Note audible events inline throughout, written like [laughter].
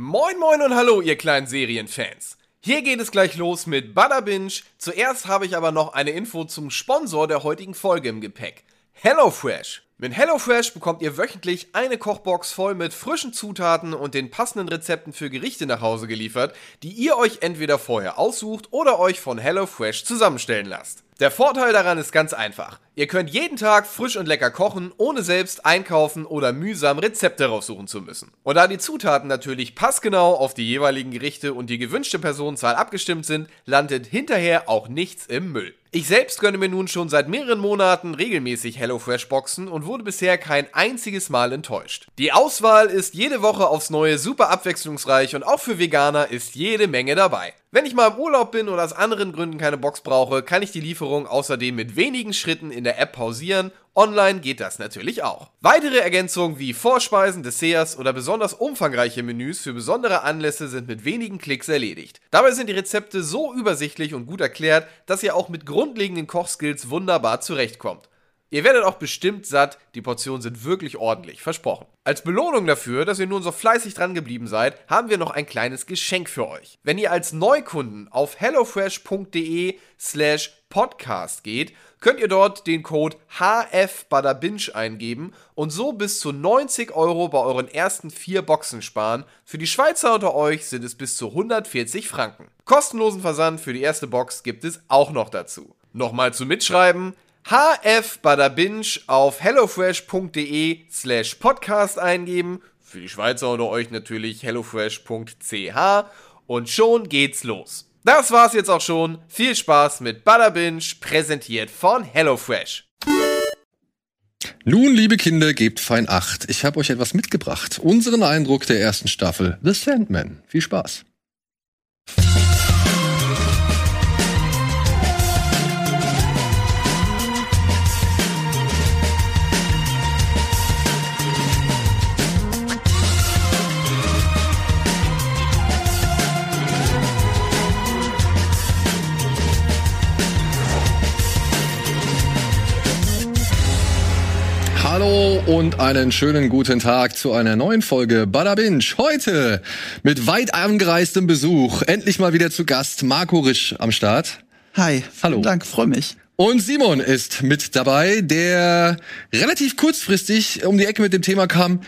Moin moin und hallo, ihr kleinen Serienfans. Hier geht es gleich los mit Bada Binge. Zuerst habe ich aber noch eine Info zum Sponsor der heutigen Folge im Gepäck. HelloFresh. Mit HelloFresh bekommt ihr wöchentlich eine Kochbox voll mit frischen Zutaten und den passenden Rezepten für Gerichte nach Hause geliefert, die ihr euch entweder vorher aussucht oder euch von HelloFresh zusammenstellen lasst. Der Vorteil daran ist ganz einfach. Ihr könnt jeden Tag frisch und lecker kochen, ohne selbst einkaufen oder mühsam Rezepte raussuchen zu müssen. Und da die Zutaten natürlich passgenau auf die jeweiligen Gerichte und die gewünschte Personenzahl abgestimmt sind, landet hinterher auch nichts im Müll. Ich selbst gönne mir nun schon seit mehreren Monaten regelmäßig HelloFresh-Boxen und wurde bisher kein einziges Mal enttäuscht. Die Auswahl ist jede Woche aufs Neue super abwechslungsreich und auch für Veganer ist jede Menge dabei. Wenn ich mal im Urlaub bin oder aus anderen Gründen keine Box brauche, kann ich die Lieferung außerdem mit wenigen Schritten in der App pausieren. Online geht das natürlich auch. Weitere Ergänzungen wie Vorspeisen, Desserts oder besonders umfangreiche Menüs für besondere Anlässe sind mit wenigen Klicks erledigt. Dabei sind die Rezepte so übersichtlich und gut erklärt, dass ihr auch mit grundlegenden Kochskills wunderbar zurechtkommt. Ihr werdet auch bestimmt satt, die Portionen sind wirklich ordentlich, versprochen. Als Belohnung dafür, dass ihr nun so fleißig dran geblieben seid, haben wir noch ein kleines Geschenk für euch. Wenn ihr als Neukunden auf hellofresh.de slash podcast geht, könnt ihr dort den Code HFBadabinch eingeben und so bis zu 90 Euro bei euren ersten vier Boxen sparen. Für die Schweizer unter euch sind es bis zu 140 Franken. Kostenlosen Versand für die erste Box gibt es auch noch dazu. Nochmal zu mitschreiben, HF Badabinch auf hellofresh.de slash podcast eingeben. Für die Schweizer unter euch natürlich hellofresh.ch und schon geht's los. Das war's jetzt auch schon. Viel Spaß mit Badabinch, präsentiert von HelloFresh. Nun, liebe Kinder, gebt fein Acht. Ich habe euch etwas mitgebracht. Unseren Eindruck der ersten Staffel The Sandman. Viel Spaß. Hallo und einen schönen guten Tag zu einer neuen Folge Bada Binge. Heute mit weit angereistem Besuch. Endlich mal wieder zu Gast Marco Risch am Start. Hi. Hallo. Danke, freue mich. Und Simon ist mit dabei, der relativ kurzfristig um die Ecke mit dem Thema kam.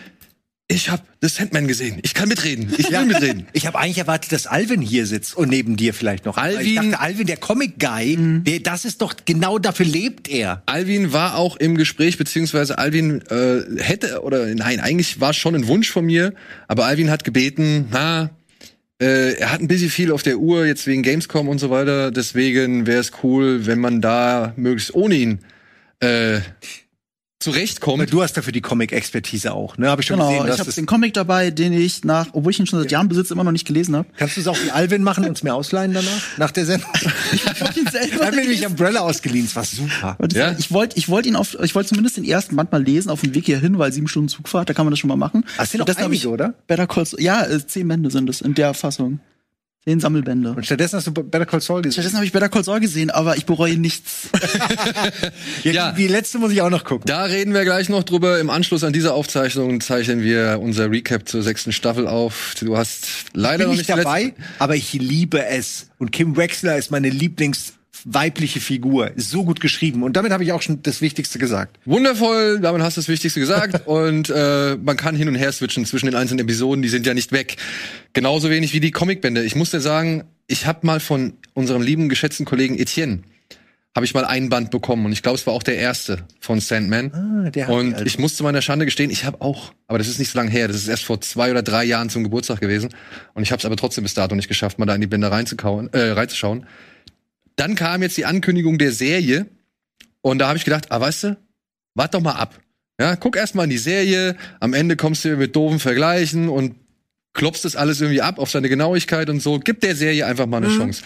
Ich habe The Sandman gesehen. Ich kann mitreden. Ich will Ja. mitreden. Ich habe eigentlich erwartet, dass Alvin hier sitzt und neben dir vielleicht noch. Alvin- Ich dachte, Alvin, der Comic-Guy, der, das ist doch genau dafür lebt er. Alvin war auch im Gespräch, beziehungsweise Alvin äh, hätte, oder nein, eigentlich war es schon ein Wunsch von mir, aber Alvin hat gebeten, na, äh, er hat ein bisschen viel auf der Uhr, jetzt wegen Gamescom und so weiter, deswegen wäre es cool, wenn man da möglichst ohne ihn äh, zurechtkommt. Du hast dafür die Comic-Expertise auch, ne? Habe ich schon Genau, gesehen. ich habe den Comic dabei, den ich nach, obwohl ich ihn schon seit Jahren besitze, immer noch nicht gelesen habe. Kannst du es auch wie Alvin machen und es mir ausleihen danach? Nach der Sendung? [laughs] Ich habe ihn selber Er hat mir nämlich. Umbrella ausgeliehen, das war super. Ja? Ich wollte ich wollte ihn auf, ich wollte zumindest den ersten Band mal lesen auf dem Weg hierhin, weil sieben Stunden Zugfahrt, da kann man das schon mal machen. Es doch deshalb hab einige, oder? Better Call Saul- ja, äh, zehn Bände sind es in der Fassung. Zehn Sammelbände. Und stattdessen hast du Better Call Saul gesehen. Stattdessen habe ich Better Call Saul gesehen, aber ich bereue nichts. [laughs] Ja, Ja. Die letzte muss ich auch noch gucken. Da reden wir gleich noch drüber. Im Anschluss an diese Aufzeichnung zeichnen wir unser Recap zur sechsten Staffel auf. Du hast leider bin noch ich nicht dabei, aber ich liebe es. Und Kim Wexler ist meine Lieblings weibliche Figur. So gut geschrieben. Und damit habe ich auch schon das Wichtigste gesagt. Wundervoll, damit hast du das Wichtigste gesagt. [laughs] und äh, man kann hin und her switchen zwischen den einzelnen Episoden, die sind ja nicht weg. Genauso wenig wie die Comicbände. Ich muss dir sagen, ich habe mal von unserem lieben, geschätzten Kollegen Etienne, habe ich mal einen Band bekommen. Und ich glaube, es war auch der erste von Sandman. Ah, der und also. ich muss zu meiner Schande gestehen, ich habe auch, aber das ist nicht so lange her, das ist erst vor zwei oder drei Jahren zum Geburtstag gewesen. Und ich habe es aber trotzdem bis dato nicht geschafft, mal da in die Bände reinzukauen, äh, reinzuschauen. Dann kam jetzt die Ankündigung der Serie. Und da habe ich gedacht, ah, weißt du, wart doch mal ab. Ja, guck erst mal in die Serie, am Ende kommst du mit doofen Vergleichen und klopfst das alles irgendwie ab auf seine Genauigkeit und so. Gib der Serie einfach mal eine Mhm. Chance.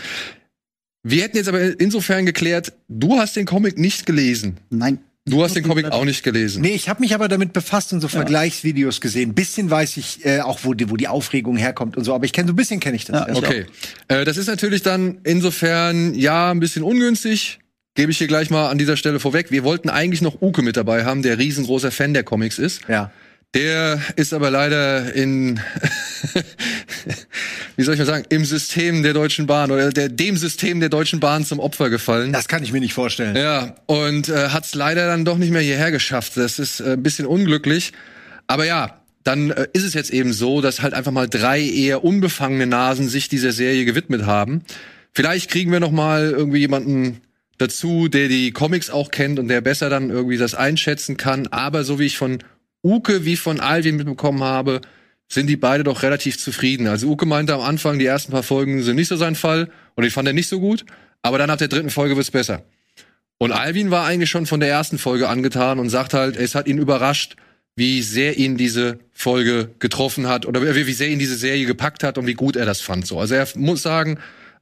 Wir hätten jetzt aber insofern geklärt, du hast den Comic nicht gelesen. Nein. Du hast den Comic auch nicht gelesen. Nee, ich habe mich aber damit befasst und so Vergleichsvideos gesehen. Ein bisschen weiß ich äh, auch, wo die, wo die Aufregung herkommt und so. Aber ich kenne so ein bisschen kenne ich das. Ja, Ja, Okay. Äh, das ist natürlich dann insofern ja ein bisschen ungünstig. Gebe ich hier gleich mal an dieser Stelle vorweg. Wir wollten eigentlich noch Uke mit dabei haben, der riesengroßer Fan der Comics ist. ja. Der ist aber leider in [laughs] soll ich mal sagen, im System der Deutschen Bahn oder der, dem System der Deutschen Bahn zum Opfer gefallen. Das kann ich mir nicht vorstellen. Ja, und äh, hat es leider dann doch nicht mehr hierher geschafft. Das ist äh, ein bisschen unglücklich. Aber ja, dann äh, ist es jetzt eben so, dass halt einfach mal drei eher unbefangene Nasen sich dieser Serie gewidmet haben. Vielleicht kriegen wir noch mal irgendwie jemanden dazu, der die Comics auch kennt und der besser dann irgendwie das einschätzen kann. Aber so wie ich von Uke wie von Alvin mitbekommen habe, sind die beide doch relativ zufrieden. Also Uke meinte am Anfang, die ersten paar Folgen sind nicht so sein Fall und ich fand er nicht so gut, aber dann ab der dritten Folge wird's besser. Und Alvin war eigentlich schon von der ersten Folge angetan und sagt halt, es hat ihn überrascht, wie sehr ihn diese Folge getroffen hat oder wie sehr ihn diese Serie gepackt hat und wie gut er das fand. So, also er muss sagen,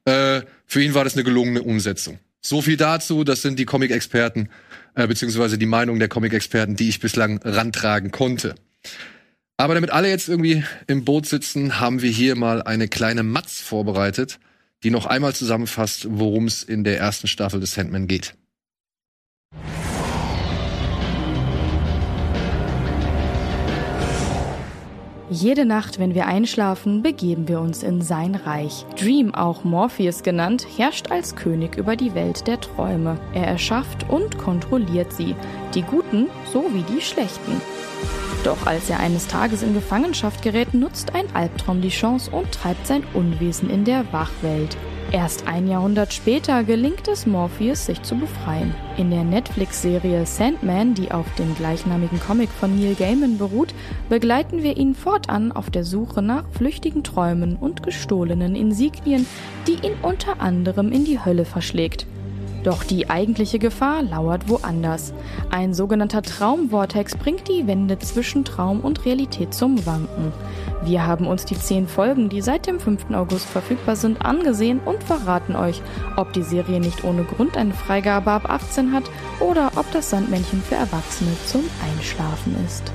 äh, für ihn war das eine gelungene Umsetzung. So viel dazu. Das sind die Comic-Experten äh, beziehungsweise die Meinung der Comic-Experten, die ich bislang rantragen konnte. Aber damit alle jetzt irgendwie im Boot sitzen, haben wir hier mal eine kleine Matz vorbereitet, die noch einmal zusammenfasst, worum es in der ersten Staffel des Sandman geht. Jede Nacht, wenn wir einschlafen, begeben wir uns in sein Reich. Dream, auch Morpheus genannt, herrscht als König über die Welt der Träume. Er erschafft und kontrolliert sie, die Guten sowie die Schlechten. Doch als er eines Tages in Gefangenschaft gerät, nutzt ein Albtraum die Chance und treibt sein Unwesen in der Wachwelt. Erst ein Jahrhundert später gelingt es Morpheus, sich zu befreien. In der Netflix-Serie Sandman, die auf dem gleichnamigen Comic von Neil Gaiman beruht, begleiten wir ihn fortan auf der Suche nach flüchtigen Träumen und gestohlenen Insignien, die ihn unter anderem in die Hölle verschlägt. Doch die eigentliche Gefahr lauert woanders. Ein sogenannter Traumvortex bringt die Wände zwischen Traum und Realität zum Wanken. Wir haben uns die zehn Folgen, die seit dem 5. August verfügbar sind, angesehen und verraten euch, ob die Serie nicht ohne Grund eine Freigabe ab 18 hat oder ob das Sandmännchen für Erwachsene zum Einschlafen ist.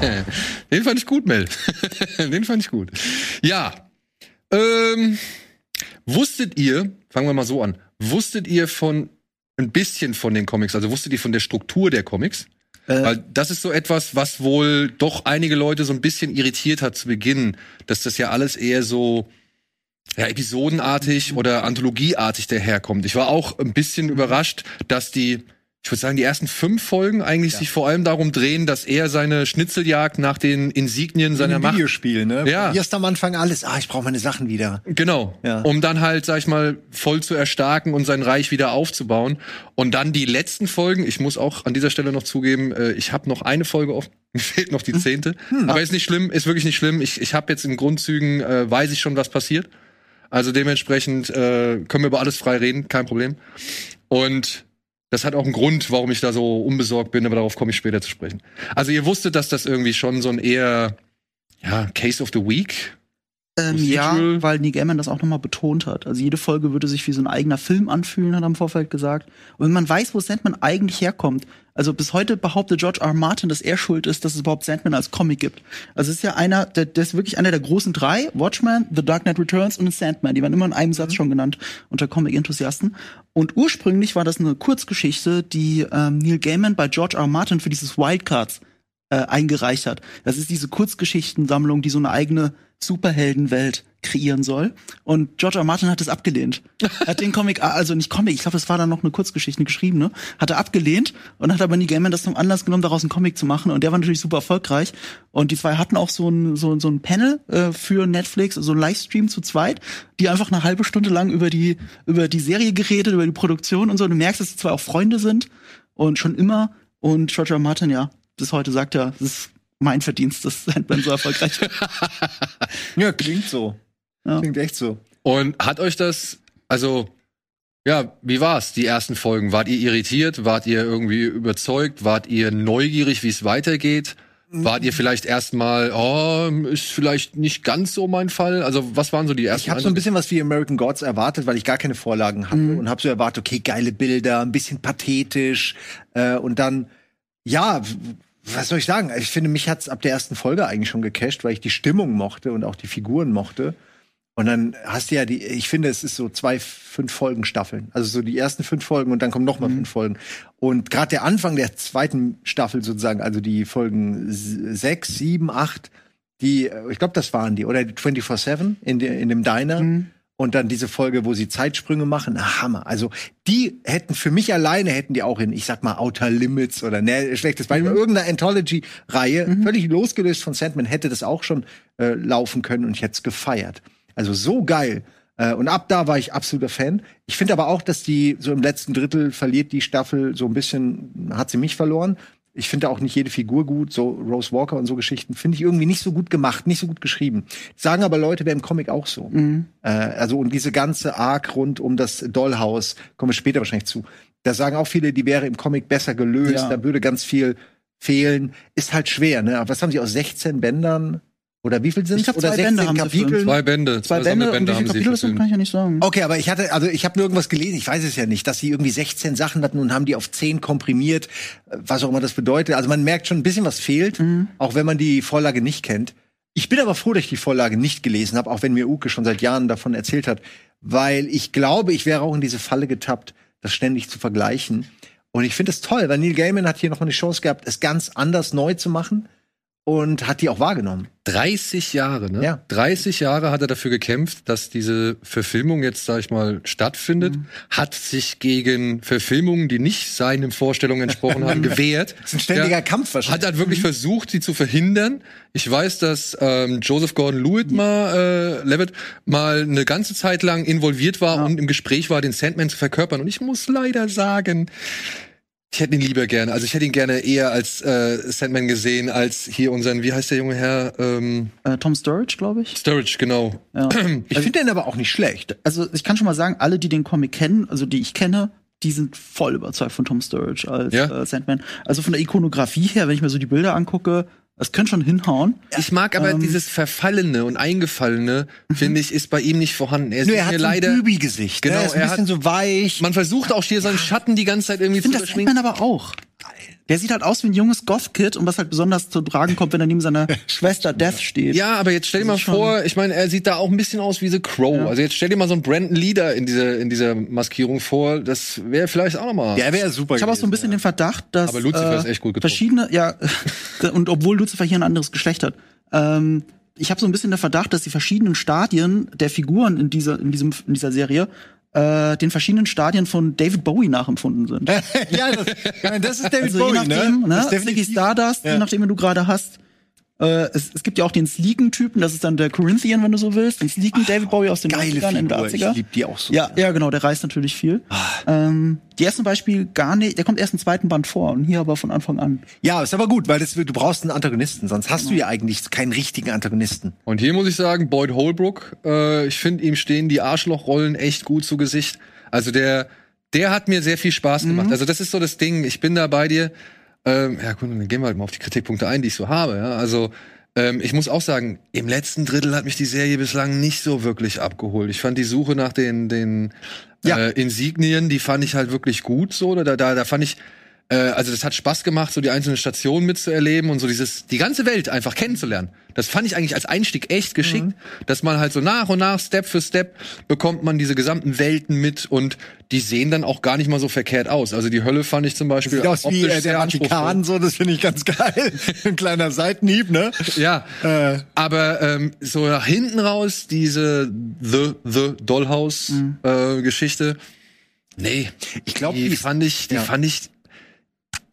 [laughs] Den fand ich gut, Mel. [laughs] Den fand ich gut. Ja, ähm, wusstet ihr, fangen wir mal so an, wusstet ihr von ein bisschen von den Comics, also wusstet ihr von der Struktur der Comics? Äh. Weil das ist so etwas, was wohl doch einige Leute so ein bisschen irritiert hat zu Beginn, dass das ja alles eher so ja, episodenartig oder anthologieartig daherkommt. Ich war auch ein bisschen überrascht, dass die ich würde sagen, die ersten fünf Folgen eigentlich ja. sich vor allem darum drehen, dass er seine Schnitzeljagd nach den Insignien seiner Macht. Videospiel, ne? Ja. Erst am Anfang alles, ah, ich brauche meine Sachen wieder. Genau. Ja. Um dann halt, sag ich mal, voll zu erstarken und sein Reich wieder aufzubauen. Und dann die letzten Folgen, ich muss auch an dieser Stelle noch zugeben, äh, ich habe noch eine Folge offen. [laughs] Mir fehlt noch die hm. zehnte. Hm. Aber ist nicht schlimm, ist wirklich nicht schlimm. Ich, ich habe jetzt in Grundzügen, äh, weiß ich schon, was passiert. Also dementsprechend äh, können wir über alles frei reden, kein Problem. Und das hat auch einen Grund, warum ich da so unbesorgt bin, aber darauf komme ich später zu sprechen. Also ihr wusstet, dass das irgendwie schon so ein eher ja, Case of the Week ähm, ja, weil Neil Gaiman das auch nochmal betont hat. Also jede Folge würde sich wie so ein eigener Film anfühlen, hat er im Vorfeld gesagt. Und wenn man weiß, wo Sandman eigentlich herkommt, also bis heute behauptet George R. R. Martin, dass er schuld ist, dass es überhaupt Sandman als Comic gibt. Also es ist ja einer, der, der ist wirklich einer der großen drei, Watchmen, The Dark Knight Returns und Sandman. Die werden immer in einem Satz mhm. schon genannt unter Comic-Enthusiasten. Und ursprünglich war das eine Kurzgeschichte, die ähm, Neil Gaiman bei George R. R. Martin für dieses Wildcards äh, eingereicht hat. Das ist diese Kurzgeschichtensammlung, die so eine eigene Superheldenwelt kreieren soll. Und George R. Martin hat es abgelehnt. Hat den Comic, also nicht Comic, ich glaube, es war dann noch eine Kurzgeschichte, eine geschriebene, hat er abgelehnt und hat aber nie Gaiman das zum Anlass genommen, daraus einen Comic zu machen. Und der war natürlich super erfolgreich. Und die zwei hatten auch so ein, so, so ein Panel äh, für Netflix, so ein Livestream zu zweit, die einfach eine halbe Stunde lang über die, über die Serie geredet, über die Produktion und so. Und du merkst, dass die zwei auch Freunde sind und schon immer. Und George R. Martin, ja, bis heute sagt er, das ist mein Verdienst, dass [laughs] Sandman so erfolgreich ist. [laughs] ja, klingt so. Ja. Klingt echt so. Und hat euch das, also, ja, wie war's, die ersten Folgen? Wart ihr irritiert? Wart ihr irgendwie überzeugt? Wart ihr neugierig, wie es weitergeht? Wart ihr vielleicht erstmal, oh, ist vielleicht nicht ganz so mein Fall? Also, was waren so die ersten Ich habe so ein bisschen was wie American Gods erwartet, weil ich gar keine Vorlagen hatte mhm. und habe so erwartet, okay, geile Bilder, ein bisschen pathetisch äh, und dann ja, was soll ich sagen? Ich finde, mich hat's ab der ersten Folge eigentlich schon gecasht, weil ich die Stimmung mochte und auch die Figuren mochte. Und dann hast du ja die, ich finde, es ist so zwei fünf Folgen Staffeln. Also so die ersten fünf Folgen und dann kommen noch mal fünf Folgen. Und gerade der Anfang der zweiten Staffel sozusagen, also die Folgen sechs, sieben, acht, die, äh, ich glaube, das waren die, oder 24-7 in, de, in dem Diner. Und dann diese Folge, wo sie Zeitsprünge machen, na, Hammer. Also die hätten für mich alleine hätten die auch in, ich sag mal, Outer Limits oder ne, schlechtes Beispiel, irgendeiner Anthology-Reihe, völlig losgelöst von Sandman, hätte das auch schon äh, laufen können und ich hätte es gefeiert. Also so geil. Äh, und ab da war ich absoluter Fan. Ich finde aber auch, dass die so im letzten Drittel verliert die Staffel so ein bisschen, hat sie mich verloren. Ich finde auch nicht jede Figur gut, so Rose Walker und so Geschichten finde ich irgendwie nicht so gut gemacht, nicht so gut geschrieben. Sagen aber Leute, wäre im Comic auch so. Äh, also und diese ganze Arc rund um das Dollhaus, kommen wir später wahrscheinlich zu. Da sagen auch viele, die wäre im Comic besser gelöst, Ja. da würde ganz viel fehlen. Ist halt schwer, ne? Was haben sie aus 16 Bändern? Oder wie viel sind Ich glaub, Oder zwei Bände verfilmt. Zwei Bände, Zwei Bände und wie viele Kapitel das sind, kann ich ja nicht sagen. Okay, aber ich hatte, also ich habe nur irgendwas gelesen, ich weiß es ja nicht, dass sie irgendwie 16 Sachen hatten und haben die auf 10 komprimiert, was auch immer das bedeutet. Also man merkt schon ein bisschen, was fehlt, auch wenn man die Vorlage nicht kennt. Ich bin aber froh, dass ich die Vorlage nicht gelesen habe, auch wenn mir Uke schon seit Jahren davon erzählt hat, weil ich glaube, ich wäre auch in diese Falle getappt, das ständig zu vergleichen. Und ich finde es toll, weil Neil Gaiman hat hier noch mal eine Chance gehabt, es ganz anders neu zu machen und hat die auch wahrgenommen. 30 Jahre, ne? Ja. 30 Jahre hat er dafür gekämpft, dass diese Verfilmung jetzt, sag ich mal, stattfindet. Hat sich gegen Verfilmungen, die nicht seinen Vorstellungen entsprochen haben, [laughs] gewehrt. Das ist ein ständiger Kampf wahrscheinlich. Hat halt wirklich versucht, sie zu verhindern. Ich weiß, dass ähm, Joseph Gordon-Levitt mal, äh, Levitt mal eine ganze Zeit lang involviert war und im Gespräch war, den Sandman zu verkörpern. Und ich muss leider sagen, ich hätte ihn lieber gerne. Also ich hätte ihn gerne eher als äh, Sandman gesehen, als hier unseren, wie heißt der junge Herr? Ähm, Äh, Tom Sturridge, glaube ich. Sturridge, genau. Ja. [clears throat] Ich finde den aber auch nicht schlecht. also ich kann schon mal sagen, alle, die den Comic kennen, also die ich kenne, die sind voll überzeugt von Tom Sturridge als Ja? äh, Sandman. Also von der Ikonografie her, wenn ich mir so die Bilder angucke, das könnte schon hinhauen. Ich mag aber Ähm. dieses Verfallene und Eingefallene, finde ich, ist bei ihm nicht vorhanden. Er Nur sieht er hat mir so ein leider. Bübi-Gesicht. Genau, ne? er ist ein bisschen hat- so weich. Man versucht auch hier seinen Schatten die ganze Zeit irgendwie Ich finde zu das überschminken. Sandman aber auch. Der sieht halt aus wie ein junges Goth-Kid und was halt besonders zu tragen kommt, wenn er neben seiner [laughs] Schwester Death steht. Ja, aber jetzt stell dir mal vor, ich meine, er sieht da auch ein bisschen aus wie The Crow. Also jetzt stell dir mal so einen Brandon Leader in dieser, in dieser Maskierung vor. Das wäre vielleicht auch nochmal. Ja, wäre super. Ich habe auch so ein bisschen den Verdacht, dass Aber Lucifer äh, ist echt gut getroffen. verschiedene, ja, [laughs] und obwohl Lucifer hier ein anderes Geschlecht hat, ähm, ich habe so ein bisschen den Verdacht, dass die verschiedenen Stadien der Figuren in dieser in diesem in dieser Serie äh, den verschiedenen Stadien von David Bowie nachempfunden sind. [laughs] ja, das, das ist David Also Bowie, je nachdem, ne? ne, Das ist Ziggy Stardust, Ja. je nachdem, wen du gerade hast. Äh, es, es gibt ja auch den sleeken Typen, das ist dann der Corinthian, wenn du so willst, den sleeken David Bowie aus den Geile 90ern, Ende Figur. 80er. Ich lieb die auch so. Ja, ja, genau, der reist natürlich viel. Ähm, die ersten Beispiel gar nicht, der kommt erst im zweiten Band vor und hier aber von Anfang an. Ja, ist aber gut, weil das, du brauchst einen Antagonisten, sonst hast du ja eigentlich keinen richtigen Antagonisten. Und hier muss ich sagen, Boyd Holbrook, äh, ich finde, ihm stehen die Arschlochrollen echt gut zu Gesicht. Also der, der hat mir sehr viel Spaß gemacht. Also das ist so das Ding. Ich bin da bei dir. Ähm, ja, gut, dann gehen wir halt mal auf die Kritikpunkte ein, die ich so habe. Ja? Also ähm, ich muss auch sagen, im letzten Drittel hat mich die Serie bislang nicht so wirklich abgeholt. Ich fand die Suche nach den, den Ja. äh, Insignien, die fand ich halt wirklich gut. So, da, da, da fand ich äh, also das hat Spaß gemacht, so die einzelnen Stationen mitzuerleben und so dieses, die ganze Welt einfach kennenzulernen. Das fand ich eigentlich als Einstieg echt geschickt, dass man halt so nach und nach, Step für Step, bekommt man diese gesamten Welten mit und die sehen dann auch gar nicht mal so verkehrt aus. Also die Hölle fand ich zum Beispiel Sieht aus wie äh, der Vatikan, so, das finde ich ganz geil. [laughs] Ein kleiner Seitenhieb, ne? Ja, Äh. aber ähm, so nach hinten raus diese The The Dollhouse äh, Geschichte, nee, Ich glaube, die, die, fand ich, die ja. fand ich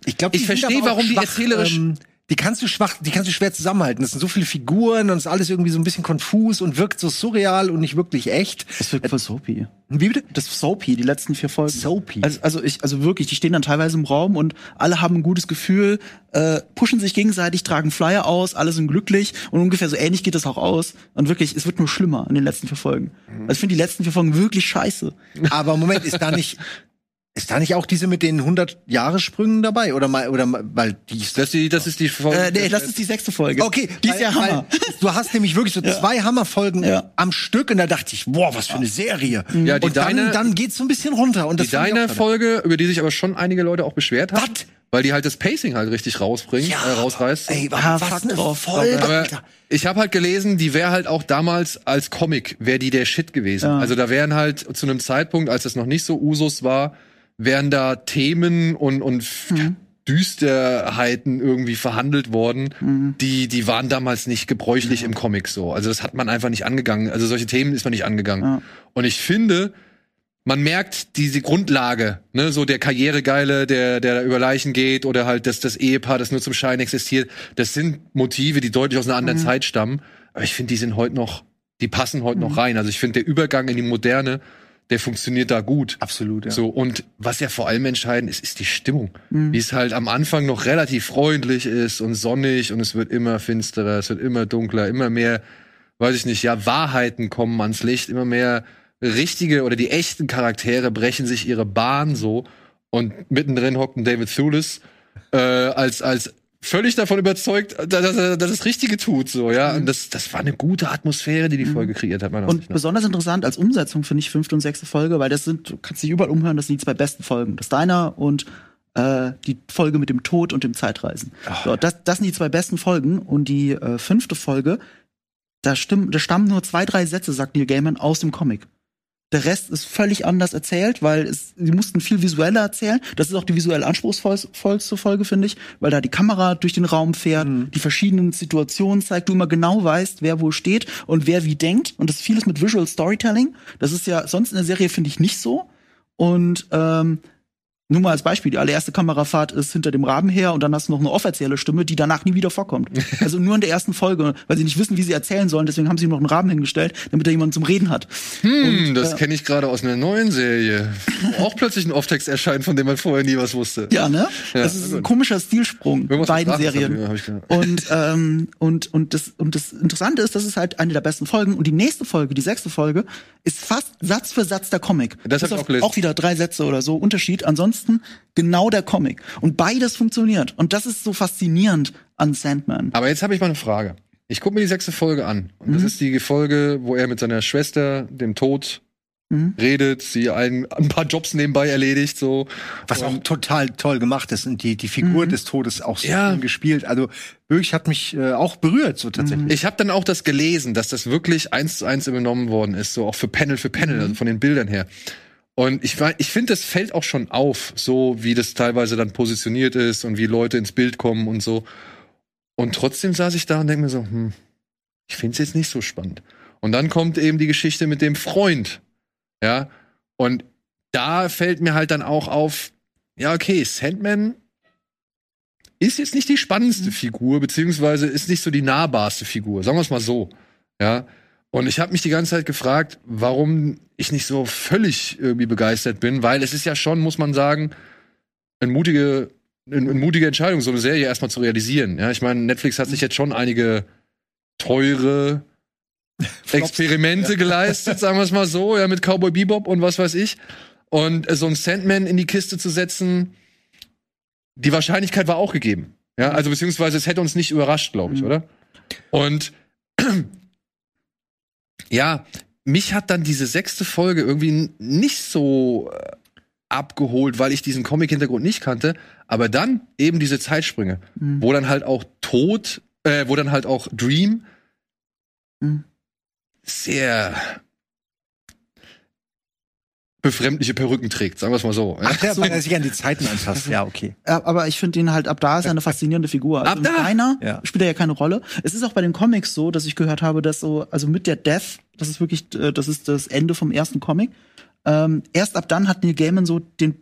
ich, glaub, die ich verstehe, warum die schwach, erzählerisch- Ähm, die kannst du schwach, die kannst du schwer zusammenhalten. Das sind so viele Figuren und es ist alles irgendwie so ein bisschen konfus und wirkt so surreal und nicht wirklich echt. Das wirkt voll soapy. Wie bitte? Das ist soapy, die letzten vier Folgen. Soapy. Also, also ich, also wirklich, die stehen dann teilweise im Raum und alle haben ein gutes Gefühl, äh, pushen sich gegenseitig, tragen Flyer aus, alle sind glücklich und ungefähr so ähnlich geht das auch aus. Und wirklich, es wird nur schlimmer in den letzten vier Folgen. Also ich finde die letzten vier Folgen wirklich scheiße. Aber Moment, ist da nicht, [laughs] ist da nicht auch diese mit den 100 Jahre Sprüngen dabei? Oder mal, oder mal, weil die ist das, die, das ist die Folge. Äh, nee, das ist die sechste Folge. Okay, die ist ja Hammer. Du hast nämlich wirklich so zwei Hammerfolgen Ja. am Stück und da dachte ich, boah, was für eine Serie. Ja, die und dann, deine- dann geht's so ein bisschen runter. Und das die deine. Folge, über die sich aber schon einige Leute auch beschwert haben. Was? weil die halt das Pacing halt richtig rausbringen, äh, rausreißt. Ey, Ah, was fuck eine. Folge, Aber ich habe halt gelesen, die wäre halt auch damals als Comic, wäre die der Shit gewesen. Ja. Also da wären halt zu einem Zeitpunkt, als es noch nicht so Usus war, wären da Themen und, und Mhm. Düsterheiten irgendwie verhandelt worden, Mhm. die, die waren damals nicht gebräuchlich im Comic so. Also das hat man einfach nicht angegangen. Also solche Themen ist man nicht angegangen. Ja. Und ich finde, man merkt diese Grundlage, ne, so der Karrieregeile, der, der da über Leichen geht oder halt das, das Ehepaar, das nur zum Schein existiert. Das sind Motive, die deutlich aus einer anderen Mhm. Zeit stammen. Aber ich finde, die sind heute noch, die passen heute noch rein. Also ich finde, der Übergang in die Moderne, der funktioniert da gut. Absolut, ja. So, und was ja vor allem entscheidend ist, ist die Stimmung. Wie es halt am Anfang noch relativ freundlich ist und sonnig und es wird immer finsterer, es wird immer dunkler, immer mehr, weiß ich nicht, ja, Wahrheiten kommen ans Licht, immer mehr richtige oder die echten Charaktere brechen sich ihre Bahn so und mittendrin hockt ein David Thewlis äh, als, als völlig davon überzeugt, dass er das Richtige tut, so, ja. Und das, das war eine gute Atmosphäre, die die Folge kreiert hat, meiner Und Ansicht nach. besonders interessant als Umsetzung finde ich fünfte und sechste Folge, weil das sind, du kannst dich überall umhören, das sind die zwei besten Folgen. Das Deiner und äh, die Folge mit dem Tod und dem Zeitreisen. So, das, das sind die zwei besten Folgen und die äh, fünfte Folge, da, stimmen, da stammen nur zwei, drei Sätze, sagt Neil Gaiman, aus dem Comic. Der Rest ist völlig anders erzählt, weil es, sie mussten viel visueller erzählen. Das ist auch die visuell anspruchsvollste Folge, finde ich, weil da die Kamera durch den Raum fährt, die verschiedenen Situationen zeigt, du immer genau weißt, wer wo steht und wer wie denkt. Und das ist vieles mit Visual Storytelling. Das ist ja sonst in der Serie, finde ich, nicht so. Und ähm, nur mal als Beispiel, die allererste Kamerafahrt ist hinter dem Raben her und dann hast du noch eine offizielle Stimme, die danach nie wieder vorkommt. [laughs] Also nur in der ersten Folge, weil sie nicht wissen, wie sie erzählen sollen, deswegen haben sie ihm noch einen Raben hingestellt, damit er jemanden zum Reden hat. Hm, das äh, kenne ich gerade aus einer neuen Serie. [laughs] Auch plötzlich ein Off-Text erscheint, von dem man vorher nie was wusste. Ja, ne? Ja, das ist ein komischer Stilsprung Irgendwas beiden Serien. hab ich gehört. Und, ähm, und, und, das, und das Interessante ist, das ist halt eine der besten Folgen. Und die nächste Folge, die sechste Folge, ist fast Satz für Satz der Comic. Das hab Bis ich auch gelesen. Auch wieder drei Sätze oder so Unterschied. Ansonsten genau der Comic. Und beides funktioniert. Und das ist so faszinierend an Sandman. Aber jetzt habe ich mal eine Frage. Ich gucke mir die sechste Folge an. Und das Mhm. ist die Folge, wo er mit seiner Schwester, dem Tod, Mhm. redet, sie ein, ein paar Jobs nebenbei erledigt, so. Was auch total toll gemacht ist und die, die Figur des Todes auch so Ja. schön gespielt. Also wirklich hat mich äh, auch berührt, so tatsächlich. Ich habe dann auch das gelesen, dass das wirklich eins zu eins übernommen worden ist, so auch für Panel für Panel, also von den Bildern her. Und ich, ich finde, das fällt auch schon auf, so wie das teilweise dann positioniert ist und wie Leute ins Bild kommen und so. Und trotzdem saß ich da und denke mir so, hm, ich finde es jetzt nicht so spannend. Und dann kommt eben die Geschichte mit dem Freund. Ja. Und da fällt mir halt dann auch auf, ja, okay, Sandman ist jetzt nicht die spannendste Figur, beziehungsweise ist nicht so die nahbarste Figur, sagen wir es mal so. Ja. Und ich habe mich die ganze Zeit gefragt, warum ich nicht so völlig irgendwie begeistert bin, weil es ist ja schon, muss man sagen, eine mutige, eine, eine mutige Entscheidung, so eine Serie erstmal zu realisieren. Ja, ich meine, Netflix hat sich jetzt schon einige teure [laughs] Experimente geleistet, sagen wir es mal so, ja, mit Cowboy Bebop und was weiß ich. Und äh, so ein Sandman in die Kiste zu setzen, die Wahrscheinlichkeit war auch gegeben. Ja, also beziehungsweise es hätte uns nicht überrascht, glaube ich, Mhm. oder? Und ja, mich hat dann diese sechste Folge irgendwie nicht so äh, abgeholt, weil ich diesen Comic-Hintergrund nicht kannte. Aber dann eben diese Zeitsprünge, Mhm. wo dann halt auch Tod, äh, wo dann halt auch Dream Mhm. sehr befremdliche Perücken trägt, sagen wir es mal so. Ach, ja, weil er sich an die Zeiten anpasst. Ja, okay. Aber ich finde ihn halt ab da ist er eine faszinierende Figur. Also Ab da? Diner Ja. spielt er ja keine Rolle. Es ist auch bei den Comics so, dass ich gehört habe, dass so, also mit der Death, das ist wirklich, äh, das ist das Ende vom ersten Comic. Ähm, erst ab dann hat Neil Gaiman so den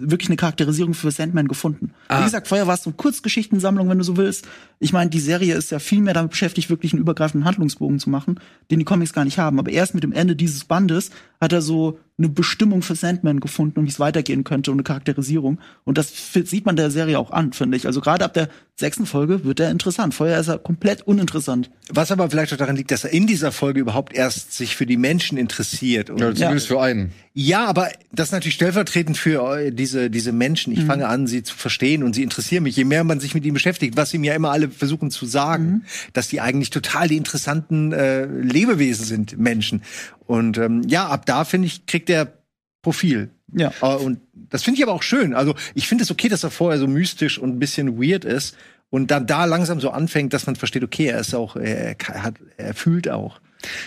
wirklich eine Charakterisierung für Sandman gefunden. Ah. Wie gesagt, vorher war es so eine Kurzgeschichtensammlung, wenn du so willst. Ich meine, die Serie ist ja viel mehr damit beschäftigt, wirklich einen übergreifenden Handlungsbogen zu machen, den die Comics gar nicht haben. Aber erst mit dem Ende dieses Bandes hat er so eine Bestimmung für Sandman gefunden und wie es weitergehen könnte und eine Charakterisierung. Und das sieht man der Serie auch an, finde ich. Also gerade ab der sechsten Folge wird er interessant. Vorher ist er komplett uninteressant. Was aber vielleicht auch daran liegt, dass er in dieser Folge überhaupt erst sich für die Menschen interessiert. Und Ja, zumindest für einen. Ja, aber das ist natürlich stellvertretend für äh, diese, diese Menschen. Ich fange an, sie zu verstehen und sie interessieren mich. Je mehr man sich mit ihnen beschäftigt, was sie mir immer alle versuchen zu sagen, dass die eigentlich total die interessanten äh, Lebewesen sind, Menschen. Und ähm, ja, ab da, finde ich, kriegt er Profil. Ja. Äh, Und das finde ich aber auch schön. Also ich finde es okay, dass er vorher so mystisch und ein bisschen weird ist und dann da langsam so anfängt, dass man versteht, okay, er ist auch, er, er hat, er fühlt auch.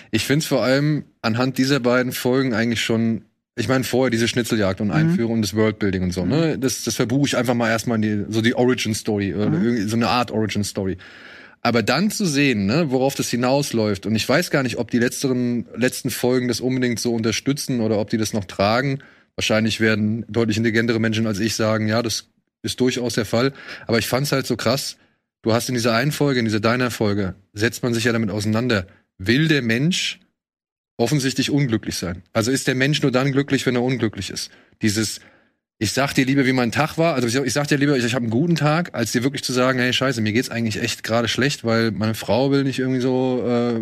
Ich finde es vor allem anhand dieser beiden Folgen eigentlich schon. Ich meine, vorher diese Schnitzeljagd und Einführung und das Worldbuilding und so, ne? Das, das verbuche ich einfach mal erstmal in die, so die Origin Story, oder irgendwie so eine Art Origin Story. Aber dann zu sehen, ne, worauf das hinausläuft, und ich weiß gar nicht, ob die letzteren, letzten Folgen das unbedingt so unterstützen oder ob die das noch tragen. Wahrscheinlich werden deutlich intelligentere Menschen als ich sagen, ja, das ist durchaus der Fall. Aber ich fand's halt so krass. Du hast in dieser einen Folge, in dieser deiner Folge, setzt man sich ja damit auseinander. Will der Mensch offensichtlich unglücklich sein? Also ist der Mensch nur dann glücklich, wenn er unglücklich ist? Dieses, ich sag dir lieber, wie mein Tag war. Also ich, sag dir lieber, ich, ich habe einen guten Tag, als dir wirklich zu sagen, hey Scheiße, mir geht's eigentlich echt gerade schlecht, weil meine Frau will nicht irgendwie so äh,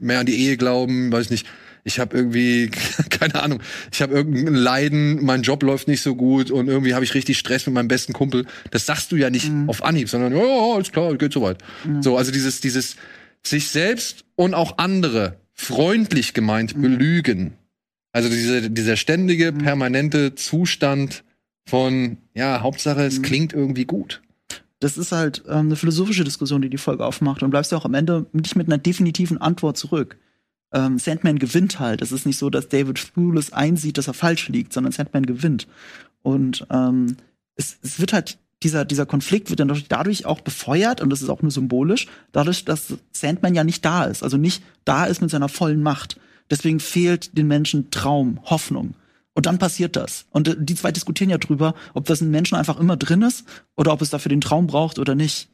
mehr an die Ehe glauben, weiß nicht. Ich habe irgendwie [laughs] keine Ahnung, ich habe irgendein Leiden, mein Job läuft nicht so gut und irgendwie habe ich richtig Stress mit meinem besten Kumpel. Das sagst du ja nicht auf Anhieb, sondern ja, ja, alles klar, geht soweit. So, also dieses dieses sich selbst und auch andere freundlich gemeint belügen. Also diese, dieser ständige, permanente Zustand von, ja, Hauptsache, es klingt irgendwie gut. Das ist halt ähm, eine philosophische Diskussion, die die Folge aufmacht. Und bleibst ja auch am Ende nicht mit einer definitiven Antwort zurück. Ähm, Sandman gewinnt halt. Es ist nicht so, dass David Thewlis einsieht, dass er falsch liegt, sondern Sandman gewinnt. Und ähm, es, es wird halt, dieser, dieser Konflikt wird dann dadurch auch befeuert, und das ist auch nur symbolisch, dadurch, dass Sandman ja nicht da ist, also nicht da ist mit seiner vollen Macht. Deswegen fehlt den Menschen Traum, Hoffnung. Und dann passiert das. Und äh, die zwei diskutieren ja drüber, ob das in Menschen einfach immer drin ist oder ob es dafür den Traum braucht oder nicht.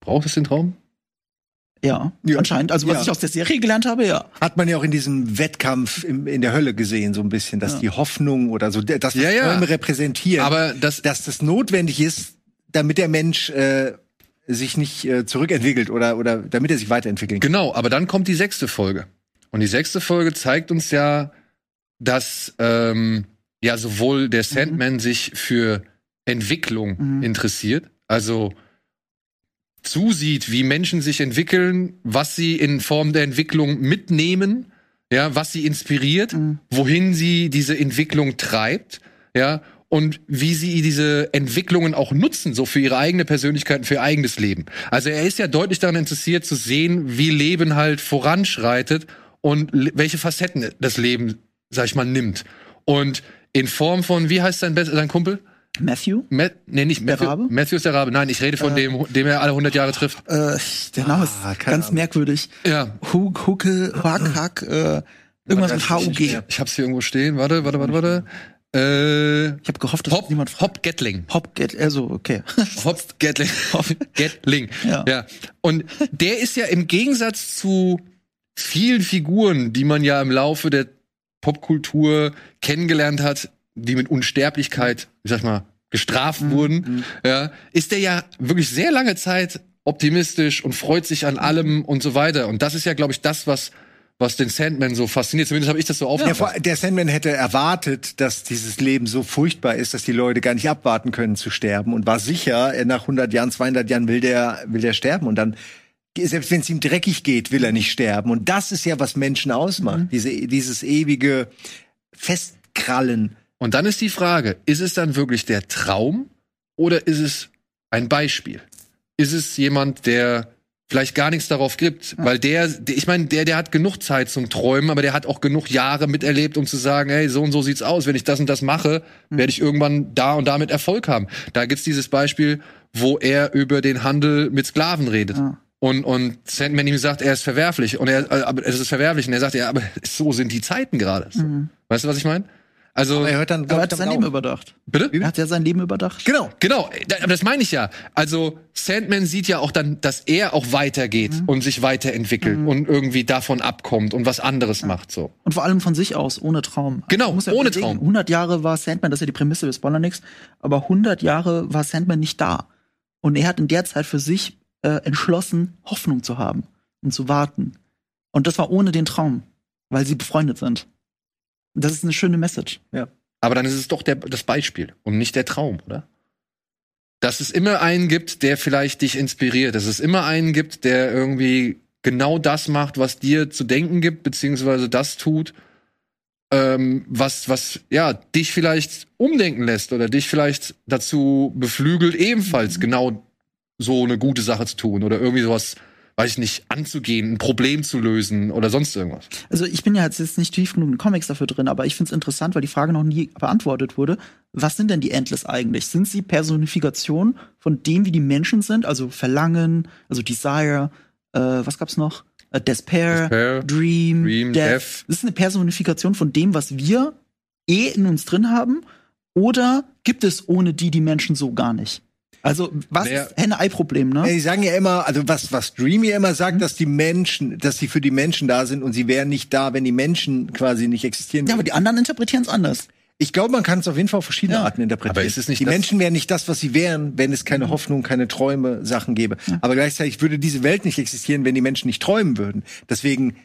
Braucht es den Traum? Ja, Ja. anscheinend. Also was Ja. ich aus der Serie gelernt habe, ja. Hat man ja auch in diesem Wettkampf im, in der Hölle gesehen, so ein bisschen, dass Ja. die Hoffnung oder so, das, was Ja, ja. Träume repräsentieren, Aber das, dass das notwendig ist, damit der Mensch äh, sich nicht äh, zurückentwickelt oder, oder damit er sich weiterentwickeln kann. Genau, aber dann kommt die sechste Folge. Und die sechste Folge zeigt uns ja, dass ähm, ja sowohl der Sandman sich für Entwicklung Mhm. interessiert, also zusieht, wie Menschen sich entwickeln, was sie in Form der Entwicklung mitnehmen, ja, was sie inspiriert, Mhm. wohin sie diese Entwicklung treibt, ja, und wie sie diese Entwicklungen auch nutzen, so für ihre eigene Persönlichkeit, für ihr eigenes Leben. Also er ist ja deutlich daran interessiert zu sehen, wie Leben halt voranschreitet und welche Facetten das Leben, sag ich mal, nimmt. Und in Form von, wie heißt sein, Best sein Kumpel? Matthew? Ma nee, nicht Der Matthew. Rabe? Matthew ist der Rabe. Nein, ich rede von dem, dem er alle 100 Jahre trifft. Äh, der Name ist Ah, ganz Ahnung. merkwürdig. Ja. Hug, Hucke, Huck, Hack, äh, irgendwas mit HUG. Ich hab's hier irgendwo stehen. Warte, warte, warte, warte. Äh, Ich habe gehofft, dass Hop, niemand fragt. Hop Gatling. Hop, get, also, okay. [laughs] Hop Gatling. [laughs] Hop Gatling. Ja. ja. Und der ist ja im Gegensatz zu vielen Figuren, die man ja im Laufe der Popkultur kennengelernt hat, die mit Unsterblichkeit, ich sag mal, gestraft Mhm. wurden, ja, ist der ja wirklich sehr lange Zeit optimistisch und freut sich an allem und so weiter. Und das ist ja, glaube ich, das, was was den Sandman so fasziniert. Zumindest habe ich das so Ja, aufgefasst. vor- der Sandman hätte erwartet, dass dieses Leben so furchtbar ist, dass die Leute gar nicht abwarten können zu sterben und war sicher, äh, nach 100 Jahren, 200 Jahren will der, will der sterben und dann, selbst wenn es ihm dreckig geht, will er nicht sterben. Und das ist ja, was Menschen ausmacht. Diese, dieses ewige Festkrallen. Und dann ist die Frage, ist es dann wirklich der Traum oder ist es ein Beispiel? Ist es jemand, der vielleicht gar nichts darauf gibt? Weil der, der ich meine, der, der hat genug Zeit zum Träumen, aber der hat auch genug Jahre miterlebt, um zu sagen, hey, so und so sieht's aus. Wenn ich das und das mache, werde ich irgendwann da und damit Erfolg haben. Da gibt's dieses Beispiel, wo er über den Handel mit Sklaven redet. Ja. Und, und Sandman ihm sagt, er ist verwerflich. Und er, äh, aber es ist verwerflich. Und er sagt, ja, aber so sind die Zeiten gerade. So. Weißt du, was ich meine? Also, Aber er hört dann, Aber er hat glaub ich, sein Leben überdacht. bitte? Er hat ja sein Leben überdacht. Genau. Genau, aber das meine ich ja. Also Sandman sieht ja auch dann, dass er auch weitergeht und sich weiterentwickelt und irgendwie davon abkommt und was anderes macht so. Und vor allem von sich aus, ohne Traum. Genau, Man muss ja ohne überlegen, Traum. 100 Jahre war Sandman, das ist ja die Prämisse, wir spoilern nichts, aber 100 Jahre war Sandman nicht da. Und er hat in der Zeit für sich äh, entschlossen, Hoffnung zu haben und zu warten. Und das war ohne den Traum, weil sie befreundet sind. Das ist eine schöne Message. Aber dann ist es doch der, das Beispiel und nicht der Traum, oder? Dass es immer einen gibt, der vielleicht dich inspiriert, dass es immer einen gibt, der irgendwie genau das macht, was dir zu denken gibt, beziehungsweise das tut, ähm, was, was, ja, dich vielleicht umdenken lässt oder dich vielleicht dazu beflügelt, ebenfalls genau so eine gute Sache zu tun oder irgendwie sowas, weiß ich nicht, anzugehen, ein Problem zu lösen oder sonst irgendwas. Also ich bin ja jetzt nicht tief genug in Comics dafür drin, aber ich finde es interessant, weil die Frage noch nie beantwortet wurde. Was sind denn die Endless eigentlich? Sind sie Personifikation von dem, wie die Menschen sind? Also Verlangen, also Desire, äh, was gab's noch? Äh, Despair, Despair, Dream, Dream, Death. Death. Das ist eine Personifikation von dem, was wir eh in uns drin haben. Oder gibt es ohne die die Menschen so gar nicht? Also, was Wer- ist Henne-Ei-Problem, ne? Ja, die sagen ja immer, also was, was Dream ja immer sagt, dass die Menschen, dass sie für die Menschen da sind und sie wären nicht da, wenn die Menschen quasi nicht existieren. Ja, aber die anderen interpretieren es anders. ich glaube, man kann es auf jeden Fall auf verschiedene Ja. Arten interpretieren. Aber ist es nicht die Menschen wären nicht das, was sie wären, wenn es keine Hoffnung, keine Träume, Sachen gäbe. Aber gleichzeitig würde diese Welt nicht existieren, wenn die Menschen nicht träumen würden. Deswegen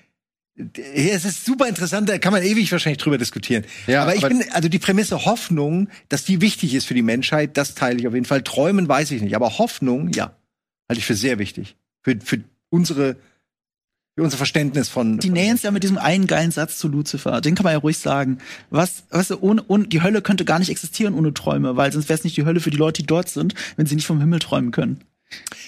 es ist super interessant, da kann man ewig wahrscheinlich drüber diskutieren. Ja, aber ich aber- bin, also die Prämisse Hoffnung, dass die wichtig ist für die Menschheit, das teile ich auf jeden Fall. Träumen weiß ich nicht, aber Hoffnung, ja, halte ich für sehr wichtig. Für, für unsere, für unser Verständnis von. Die nähen es ja mit diesem einen geilen Satz zu Lucifer. Den kann man ja ruhig sagen. Was, was ohne, ohne, die Hölle könnte gar nicht existieren ohne Träume, weil sonst wäre es nicht die Hölle für die Leute, die dort sind, wenn sie nicht vom Himmel träumen können.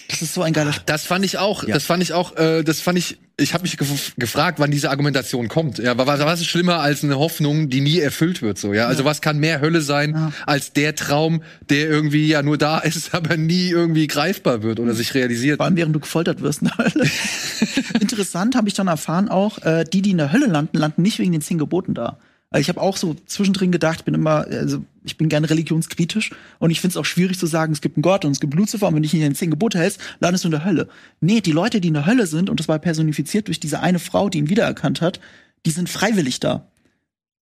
Das ist so ein geiler Spruch. Das fand ich auch, Ja. das fand ich auch, äh, das fand ich, ich habe mich gef gefragt, wann diese Argumentation kommt. Ja, was, was ist schlimmer als eine Hoffnung, die nie erfüllt wird, so, ja? Also was kann mehr Hölle sein Ja. als der Traum, der irgendwie ja nur da [laughs] ist, aber nie irgendwie greifbar wird oder sich realisiert? Vor allem während du gefoltert wirst in der Hölle. [laughs] Interessant habe ich dann erfahren auch, äh, die, die in der Hölle landen, landen nicht wegen den zehn Geboten da. Also ich habe auch so zwischendrin gedacht, ich bin immer, also ich bin gerne religionskritisch und ich finde es auch schwierig zu sagen, es gibt einen Gott und es gibt Lucifer und wenn du dich nicht an den zehn Gebote hältst, landest du in der Hölle. Nee, die Leute, die in der Hölle sind, und das war personifiziert durch diese eine Frau, die ihn wiedererkannt hat, die sind freiwillig da.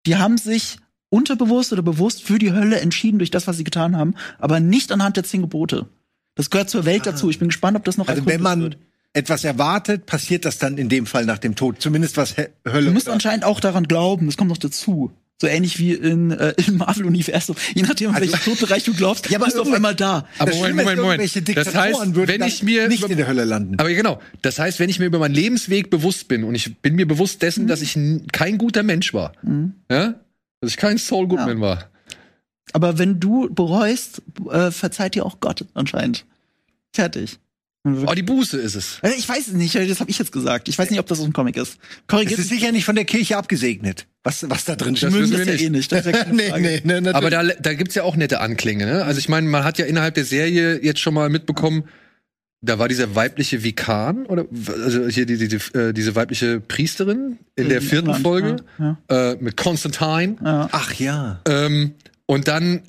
Die haben sich unterbewusst oder bewusst für die Hölle entschieden durch das, was sie getan haben, aber nicht anhand der zehn Gebote. Das gehört zur Welt dazu. Ich bin gespannt, ob das noch also wenn man wird. Etwas erwartet, passiert das dann in dem Fall nach dem Tod. Zumindest was He Hölle. Du musst anscheinend auch daran glauben, das kommt noch dazu. So ähnlich wie in, äh, im Marvel-Universum. Je nachdem, an welchen Todbereich du glaubst, Also Ja, aber bist du auf einmal da. Aber Das Moment, Moment, Moment. Das heißt, wenn ich mir nicht in der Hölle landen. Aber genau, das heißt, wenn ich mir über meinen Lebensweg bewusst bin und ich bin mir bewusst dessen, Mhm. dass ich kein guter Mensch war, ja, dass ich kein Saul Goodman war, Aber wenn du bereust, äh, verzeiht dir auch Gott anscheinend. Fertig. Oh, die Buße ist es. Äh, Ich weiß es nicht, das habe ich jetzt gesagt. Ich weiß nicht, ob das so ein Comic ist. Es Korrigiert ist sicher nicht von der Kirche abgesegnet, was, was da drin steht. mögen wissen das wir ja eh nicht. Das ist ja [laughs] nee, nee, nee, natürlich. Aber da, da gibt's ja auch nette Anklänge. Ne? Also ich meine, man hat ja innerhalb der Serie jetzt schon mal mitbekommen, da war dieser weibliche Vikan oder also hier die, die, die, äh, diese weibliche Priesterin in der In vierten Folge ja, Äh, mit Constantine. Ja. Ach ja. Ähm, und dann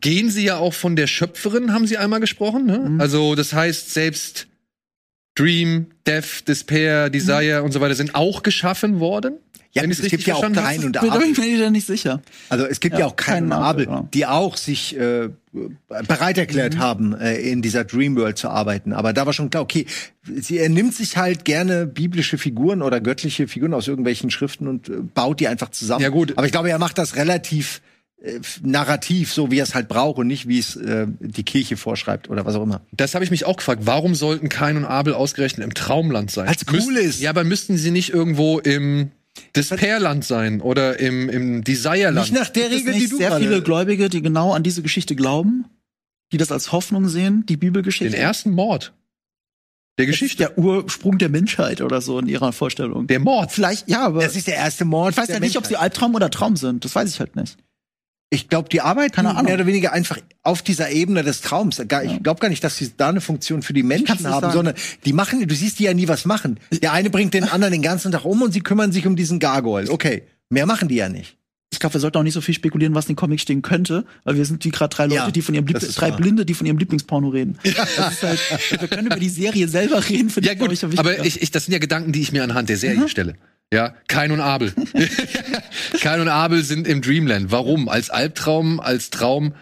gehen sie ja auch von der Schöpferin, haben sie einmal gesprochen. Ne? Mhm. Also das heißt, selbst Dream, Death, Despair, Desire und so weiter sind auch geschaffen worden. Ja, es gibt ja auch. Kain und Bin Abel. ich mir da nicht sicher. Also es gibt ja, Ja, auch Kain Kain und Abel, Abel, ja. die auch sich äh, bereit erklärt haben, äh, in dieser Dreamworld zu arbeiten. Aber da war schon klar, okay, sie er nimmt sich halt gerne biblische Figuren oder göttliche Figuren aus irgendwelchen Schriften und äh, baut die einfach zusammen. Ja, gut. Aber ich glaube, er macht das relativ äh, narrativ, so wie er es halt braucht und nicht wie es äh, die Kirche vorschreibt oder was auch immer. Das habe ich mich auch gefragt. Warum sollten Kain und Abel ausgerechnet im Traumland sein? Weil's cool Müssten- ist. Ja, aber müssten sie nicht irgendwo im Despairland sein oder im, im Desire-Land? Nicht nach der Regel, die du sehr gerade- viele Gläubige, die genau an diese Geschichte glauben, die das als Hoffnung sehen, die Bibelgeschichte. Den ersten Mord der Geschichte. der Ursprung der Menschheit oder so in ihrer Vorstellung. Der Mord. Vielleicht, ja, aber Das ist der erste Mord. ich weiß ja nicht, ob sie Menschheit. Albtraum oder Traum sind. Das weiß ich halt nicht. Ich glaube, die arbeiten mehr oder weniger einfach auf dieser Ebene des Traums. Ich glaube gar nicht, dass sie da eine Funktion für die Menschen haben, sagen. sondern die machen, du siehst die ja nie was machen. Der eine bringt den anderen den ganzen Tag um und sie kümmern sich um diesen Gargoyle. Okay, mehr machen die ja nicht. Ich glaube, wir sollten auch nicht so viel spekulieren, was in den Comics stehen könnte, weil wir sind wie gerade drei Leute, Ja, die von ihrem Lieb das ist drei wahr. Blinde, die von ihrem Lieblingsporno reden. Ist halt, wir können über die Serie selber reden, finde Ja ich, gut, ich, aber ich, ich, das sind ja Gedanken, die ich mir anhand der Serie stelle. Ja, Kain und Abel. [laughs] Kain und Abel sind im Dreamland. Warum? Als Albtraum, als Traum.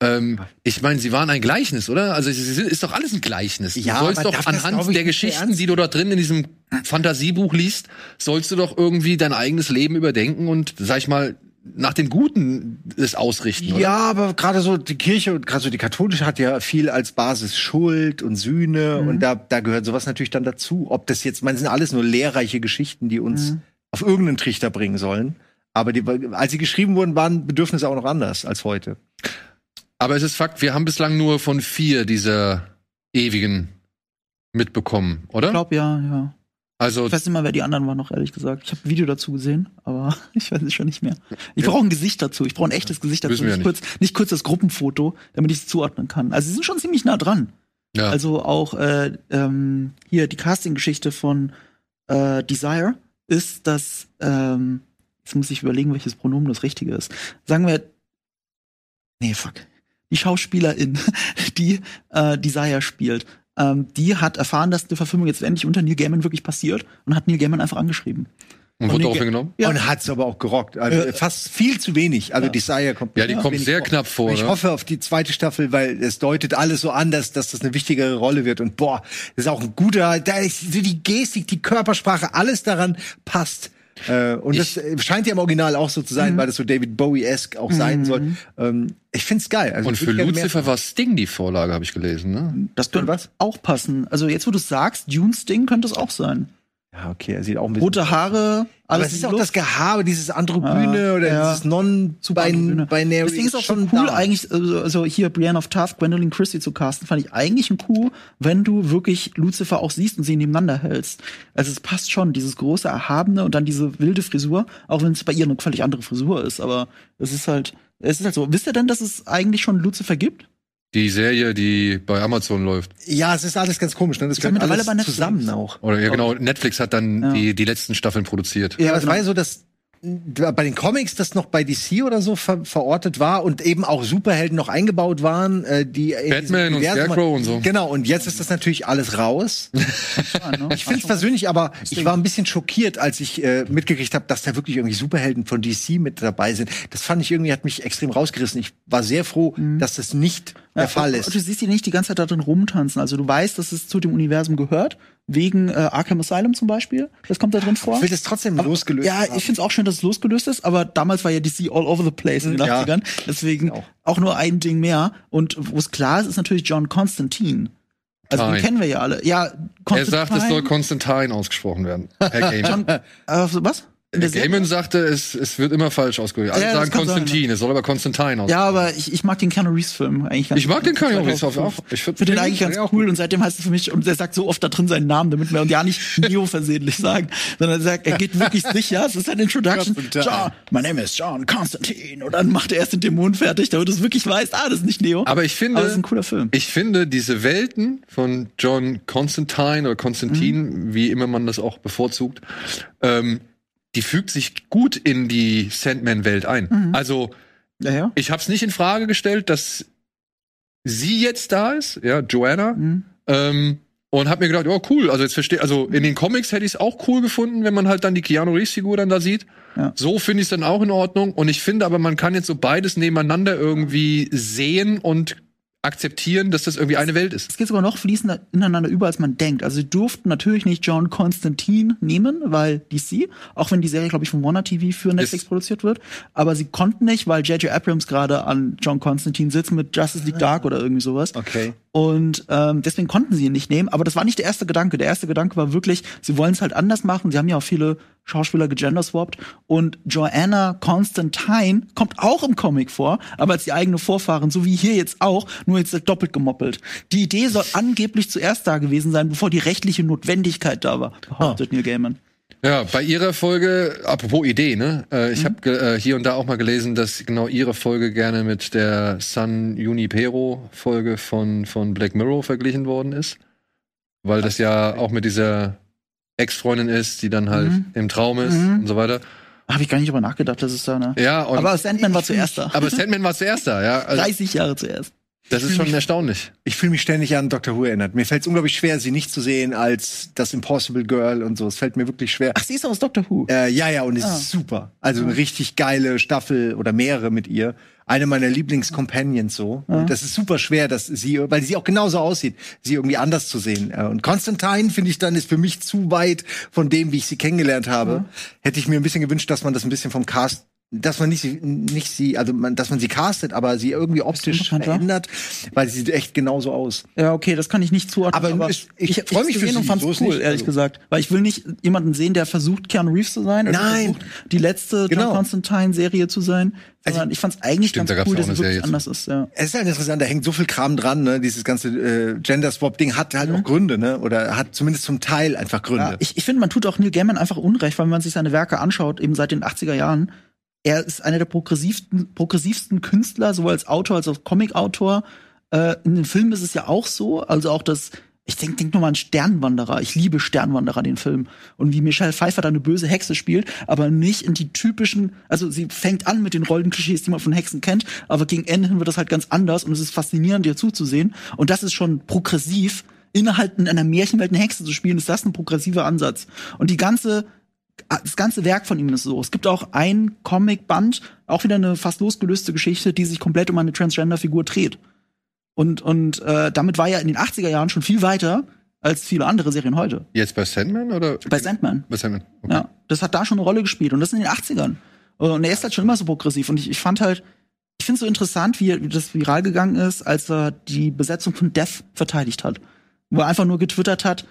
Ähm, ich meine, sie waren ein Gleichnis, oder? Also es ist ist doch alles ein Gleichnis. Du Ja, sollst aber doch anhand der Geschichten, die du dort drin in diesem Fantasiebuch liest, sollst du doch irgendwie dein eigenes Leben überdenken und, sag ich mal, nach dem Guten es ausrichten. Oder? Ja, aber gerade so die Kirche und gerade so die katholische hat ja viel als Basis Schuld und Sühne Mhm. und da, da gehört sowas natürlich dann dazu. Ob das jetzt, man sind alles nur lehrreiche Geschichten, die uns Mhm. auf irgendeinen Trichter bringen sollen. Aber die, als sie geschrieben wurden, waren Bedürfnisse auch noch anders als heute. Aber es ist Fakt, wir haben bislang nur von vier dieser ewigen mitbekommen, oder? Ich glaube ja, ja. Also Ich weiß nicht mal, wer die anderen waren, noch ehrlich gesagt. Ich habe ein Video dazu gesehen, aber [laughs] ich weiß es schon nicht mehr. Ich brauche ein Gesicht dazu. Ich brauche ein echtes Gesicht dazu. Nicht, ja kurz, nicht kurz das Gruppenfoto, damit ich es zuordnen kann. Also sie sind schon ziemlich nah dran. ja. Also auch äh, ähm, hier die Casting-Geschichte von äh, Desire ist, dass ähm, jetzt muss ich überlegen, welches Pronomen das richtige ist. Sagen wir, nee, fuck, die Schauspielerin, [laughs] die äh, Desire spielt, ähm, die hat erfahren, dass die Verfilmung jetzt endlich unter Neil Gaiman wirklich passiert und hat Neil Gaiman einfach angeschrieben. und wurde die- darauf hingenommen? Ja. Und hat's aber auch gerockt. Also fast viel zu wenig. Also Ja. Desire kommt Ja, die kommt sehr vor. knapp vor. Und ich ne? hoffe auf die zweite Staffel, weil es deutet alles so an, dass, dass das eine wichtigere Rolle wird. Und boah, das ist auch ein guter, da ist die Gestik, die Körpersprache, alles daran passt. Äh, und das äh, scheint ja im Original auch so zu sein, weil das so David Bowie-esque auch sein soll. Ähm, ich find's geil. Also, und ich für Lucifer war Sting die Vorlage, habe ich gelesen. Ne? Das könnte was? auch passen. Also jetzt, wo du sagst, Dunes Ding könnte es auch sein. Ja, okay, er sieht auch ein bisschen. Rote Haare, aber es ist auch Luft. das Gehabe, dieses Androgyne Ja, oder ja. dieses. Non-Binary. Deswegen ist auch so cool eigentlich, also, also hier Brienne of Taft, Gwendolyn Christie zu casten, fand ich eigentlich ein Coup, wenn du wirklich Lucifer auch siehst und sie nebeneinander hältst. Also es passt schon, dieses große Erhabene und dann diese wilde Frisur, auch wenn es bei ihr eine völlig andere Frisur ist, aber es ist halt, es ist halt so. Wisst ihr denn, dass es eigentlich schon Lucifer gibt? Die Serie, die bei Amazon läuft. Ja, es ist alles ganz komisch, ne? Das gehört mittlerweile alles bei Netflix. zusammen auch. Oder ja, genau, Netflix hat dann Ja. die, die letzten Staffeln produziert. Ja, aber es genau. war ja so, dass bei den Comics das noch bei DC oder so ver verortet war und eben auch Superhelden noch eingebaut waren, äh, die in Batman und Scarecrow und so. Genau, und jetzt ist das natürlich alles raus. [laughs] Ne? Ich finde es persönlich aber, ich war ein bisschen schockiert, als ich äh, mitgekriegt habe, dass da wirklich irgendwie Superhelden von DC mit dabei sind. Das fand ich irgendwie, hat mich extrem rausgerissen. Ich war sehr froh, dass das nicht der Fall und, und du ist. siehst die nicht die ganze Zeit da drin rumtanzen. Also du weißt, dass es zu dem Universum gehört, wegen äh, Arkham Asylum zum Beispiel. Das kommt da drin vor. Ich will das trotzdem losgelöst Ja, haben. ich finde es auch schön, dass es losgelöst ist, aber damals war ja DC all over the place in den Ja. 80ern. Deswegen Auch. auch. nur ein Ding mehr. Und wo es klar ist, ist natürlich John Constantine. Also den Nein. kennen wir ja alle. Ja, Er Constantine. sagt, es soll Constantine ausgesprochen werden. Herr [laughs] Gaiman. Äh, was? Gaiman sagte, es, es wird immer falsch ausgesprochen. Alle Ja, sagen kann sein, Konstantin, es soll aber Constantine aussprechen. Ja, aber ich, ich mag den Keanu Reeves Film eigentlich ganz Ich mag den Keanu Reeves auch. 2005. Ich finde den eigentlich ganz auch cool und seitdem heißt es für mich, und er sagt so oft da drin seinen Namen, damit wir ja nicht [laughs] Neo versehentlich sagen, sondern er sagt, er geht wirklich [laughs] sicher, es ist ein Introduction. John, my name is John Constantine. Und dann macht er erst den Dämon fertig, damit du es wirklich weißt, ah, das ist nicht Neo. Aber ich finde, Aber ist ein cooler Film. ich finde diese Welten von John Constantine oder Konstantin, Mhm. wie immer man das auch bevorzugt, ähm, die fügt sich gut in die Sandman-Welt ein. Mhm. Also Ja, ja. ich habe es nicht in Frage gestellt, dass sie jetzt da ist, ja, Joanna, Mhm. ähm, und hab mir gedacht, oh cool, also jetzt verstehe, also in den Comics hätte ich es auch cool gefunden, wenn man halt dann die Keanu Reeves Figur dann da sieht. Ja. So finde ich es dann auch in Ordnung und ich finde aber man kann jetzt so beides nebeneinander irgendwie sehen und akzeptieren, dass das irgendwie eine Welt ist. Es geht sogar noch fließender ineinander über, als man denkt. Also sie durften natürlich nicht John Constantine nehmen, weil DC, auch wenn die Serie, glaube ich, von Warner TV für Netflix Ist- produziert wird, aber sie konnten nicht, weil J.J. Abrams gerade an John Constantine sitzt mit Justice League Dark oder irgendwie sowas. Okay. Und ähm, deswegen konnten sie ihn nicht nehmen. Aber das war nicht der erste Gedanke. Der erste Gedanke war wirklich, sie wollen es halt anders machen. Sie haben ja auch viele Schauspieler gegenderswapped. Und Joanna Constantine kommt auch im Comic vor, aber als die eigene Vorfahren, so wie hier jetzt auch, nur jetzt doppelt gemoppelt. Die Idee soll angeblich zuerst da gewesen sein, bevor die rechtliche Notwendigkeit da war, behauptet Neil Gaiman. Ja, bei ihrer Folge, apropos Idee, ne? Äh, Mhm. ich habe äh, hier und da auch mal gelesen, dass genau ihre Folge gerne mit der San Junipero Folge von von Black Mirror verglichen worden ist, weil das ja auch mit dieser Ex-Freundin ist, die dann halt Mhm. im Traum ist Mhm. und so weiter. Habe ich gar nicht drüber nachgedacht, dass es da, ne? Ja, aber Sandman war zuerst da. [laughs] aber Sandman war zuerst da, ja. Also, 30 Jahre zuerst. Das ist schon erstaunlich. Ich fühle mich ständig an Doctor Who erinnert. Mir fällt es unglaublich schwer, sie nicht zu sehen als das Impossible Girl und so. Es fällt mir wirklich schwer. Ach, sie ist aus Doctor Who. Äh, ja, ja, und es Ah. ist super. Also eine richtig geile Staffel oder mehrere mit ihr. Eine meiner Lieblingscompanions so. Und das ist super schwer, dass sie, weil sie auch genauso aussieht, sie irgendwie anders zu sehen. Äh, Und Constantine finde ich dann ist für mich zu weit von dem, wie ich sie kennengelernt habe. Hätte ich mir ein bisschen gewünscht, dass man das ein bisschen vom Cast dass man nicht, sie- nicht sie, also man, dass man sie castet, aber sie irgendwie optisch verändert, weil sie sieht echt genauso aus. Ja, okay, das kann ich nicht zuordnen. Aber ich- ich freu mich für gesehen und sie, fand's so cool, nicht. ehrlich Also- gesagt. Weil ich will nicht jemanden sehen, der versucht, Keanu Reeves zu sein. Oder Nein. versucht, die letzte Genau. John Constantine-Serie zu sein. Sondern ich fand's eigentlich Stimmt, da ganz gab's cool, dass es wirklich Serie anders ist, ja. Es ist halt interessant, da hängt so viel Kram dran, ne? Dieses ganze äh, Gender Swap Ding hat halt auch Gründe, ne? Oder hat zumindest zum Teil einfach Gründe. Ja, ich, ich finde, man tut auch Neil Gaiman einfach Unrecht, weil wenn man sich seine Werke anschaut, eben seit den 80er Jahren, er ist einer der progressivsten, progressivsten Künstler, sowohl als Autor als auch Comic-Autor. Äh, in den Filmen ist es ja auch so, also auch das, ich denke denk nur mal an Sternwanderer. Ich liebe Sternwanderer, den Film. Und wie Michelle Pfeiffer da eine böse Hexe spielt, aber nicht in die typischen, also sie fängt an mit den Rollenklischees, die man von Hexen kennt, aber gegen Ende hin wird das halt ganz anders und es ist faszinierend, ihr zuzusehen. Und das ist schon progressiv. Innerhalb in einer Märchenwelt eine Hexe zu spielen, ist das ein progressiver Ansatz. Und die ganze das ganze Werk von ihm ist so. Es gibt auch ein Comic-Band, auch wieder eine fast losgelöste Geschichte, die sich komplett um eine Transgender-Figur dreht. Und, und äh, damit war er in den 80er Jahren schon viel weiter als viele andere Serien heute. Jetzt bei Sandman oder? Bei Sandman. Bei Sandman. Okay. Ja, das hat da schon eine Rolle gespielt und das in den 80ern. Und er ist halt schon immer so progressiv und ich, ich fand halt, ich finde es so interessant, wie, wie das viral gegangen ist, als er die Besetzung von Death verteidigt hat. Wo er einfach nur getwittert hat,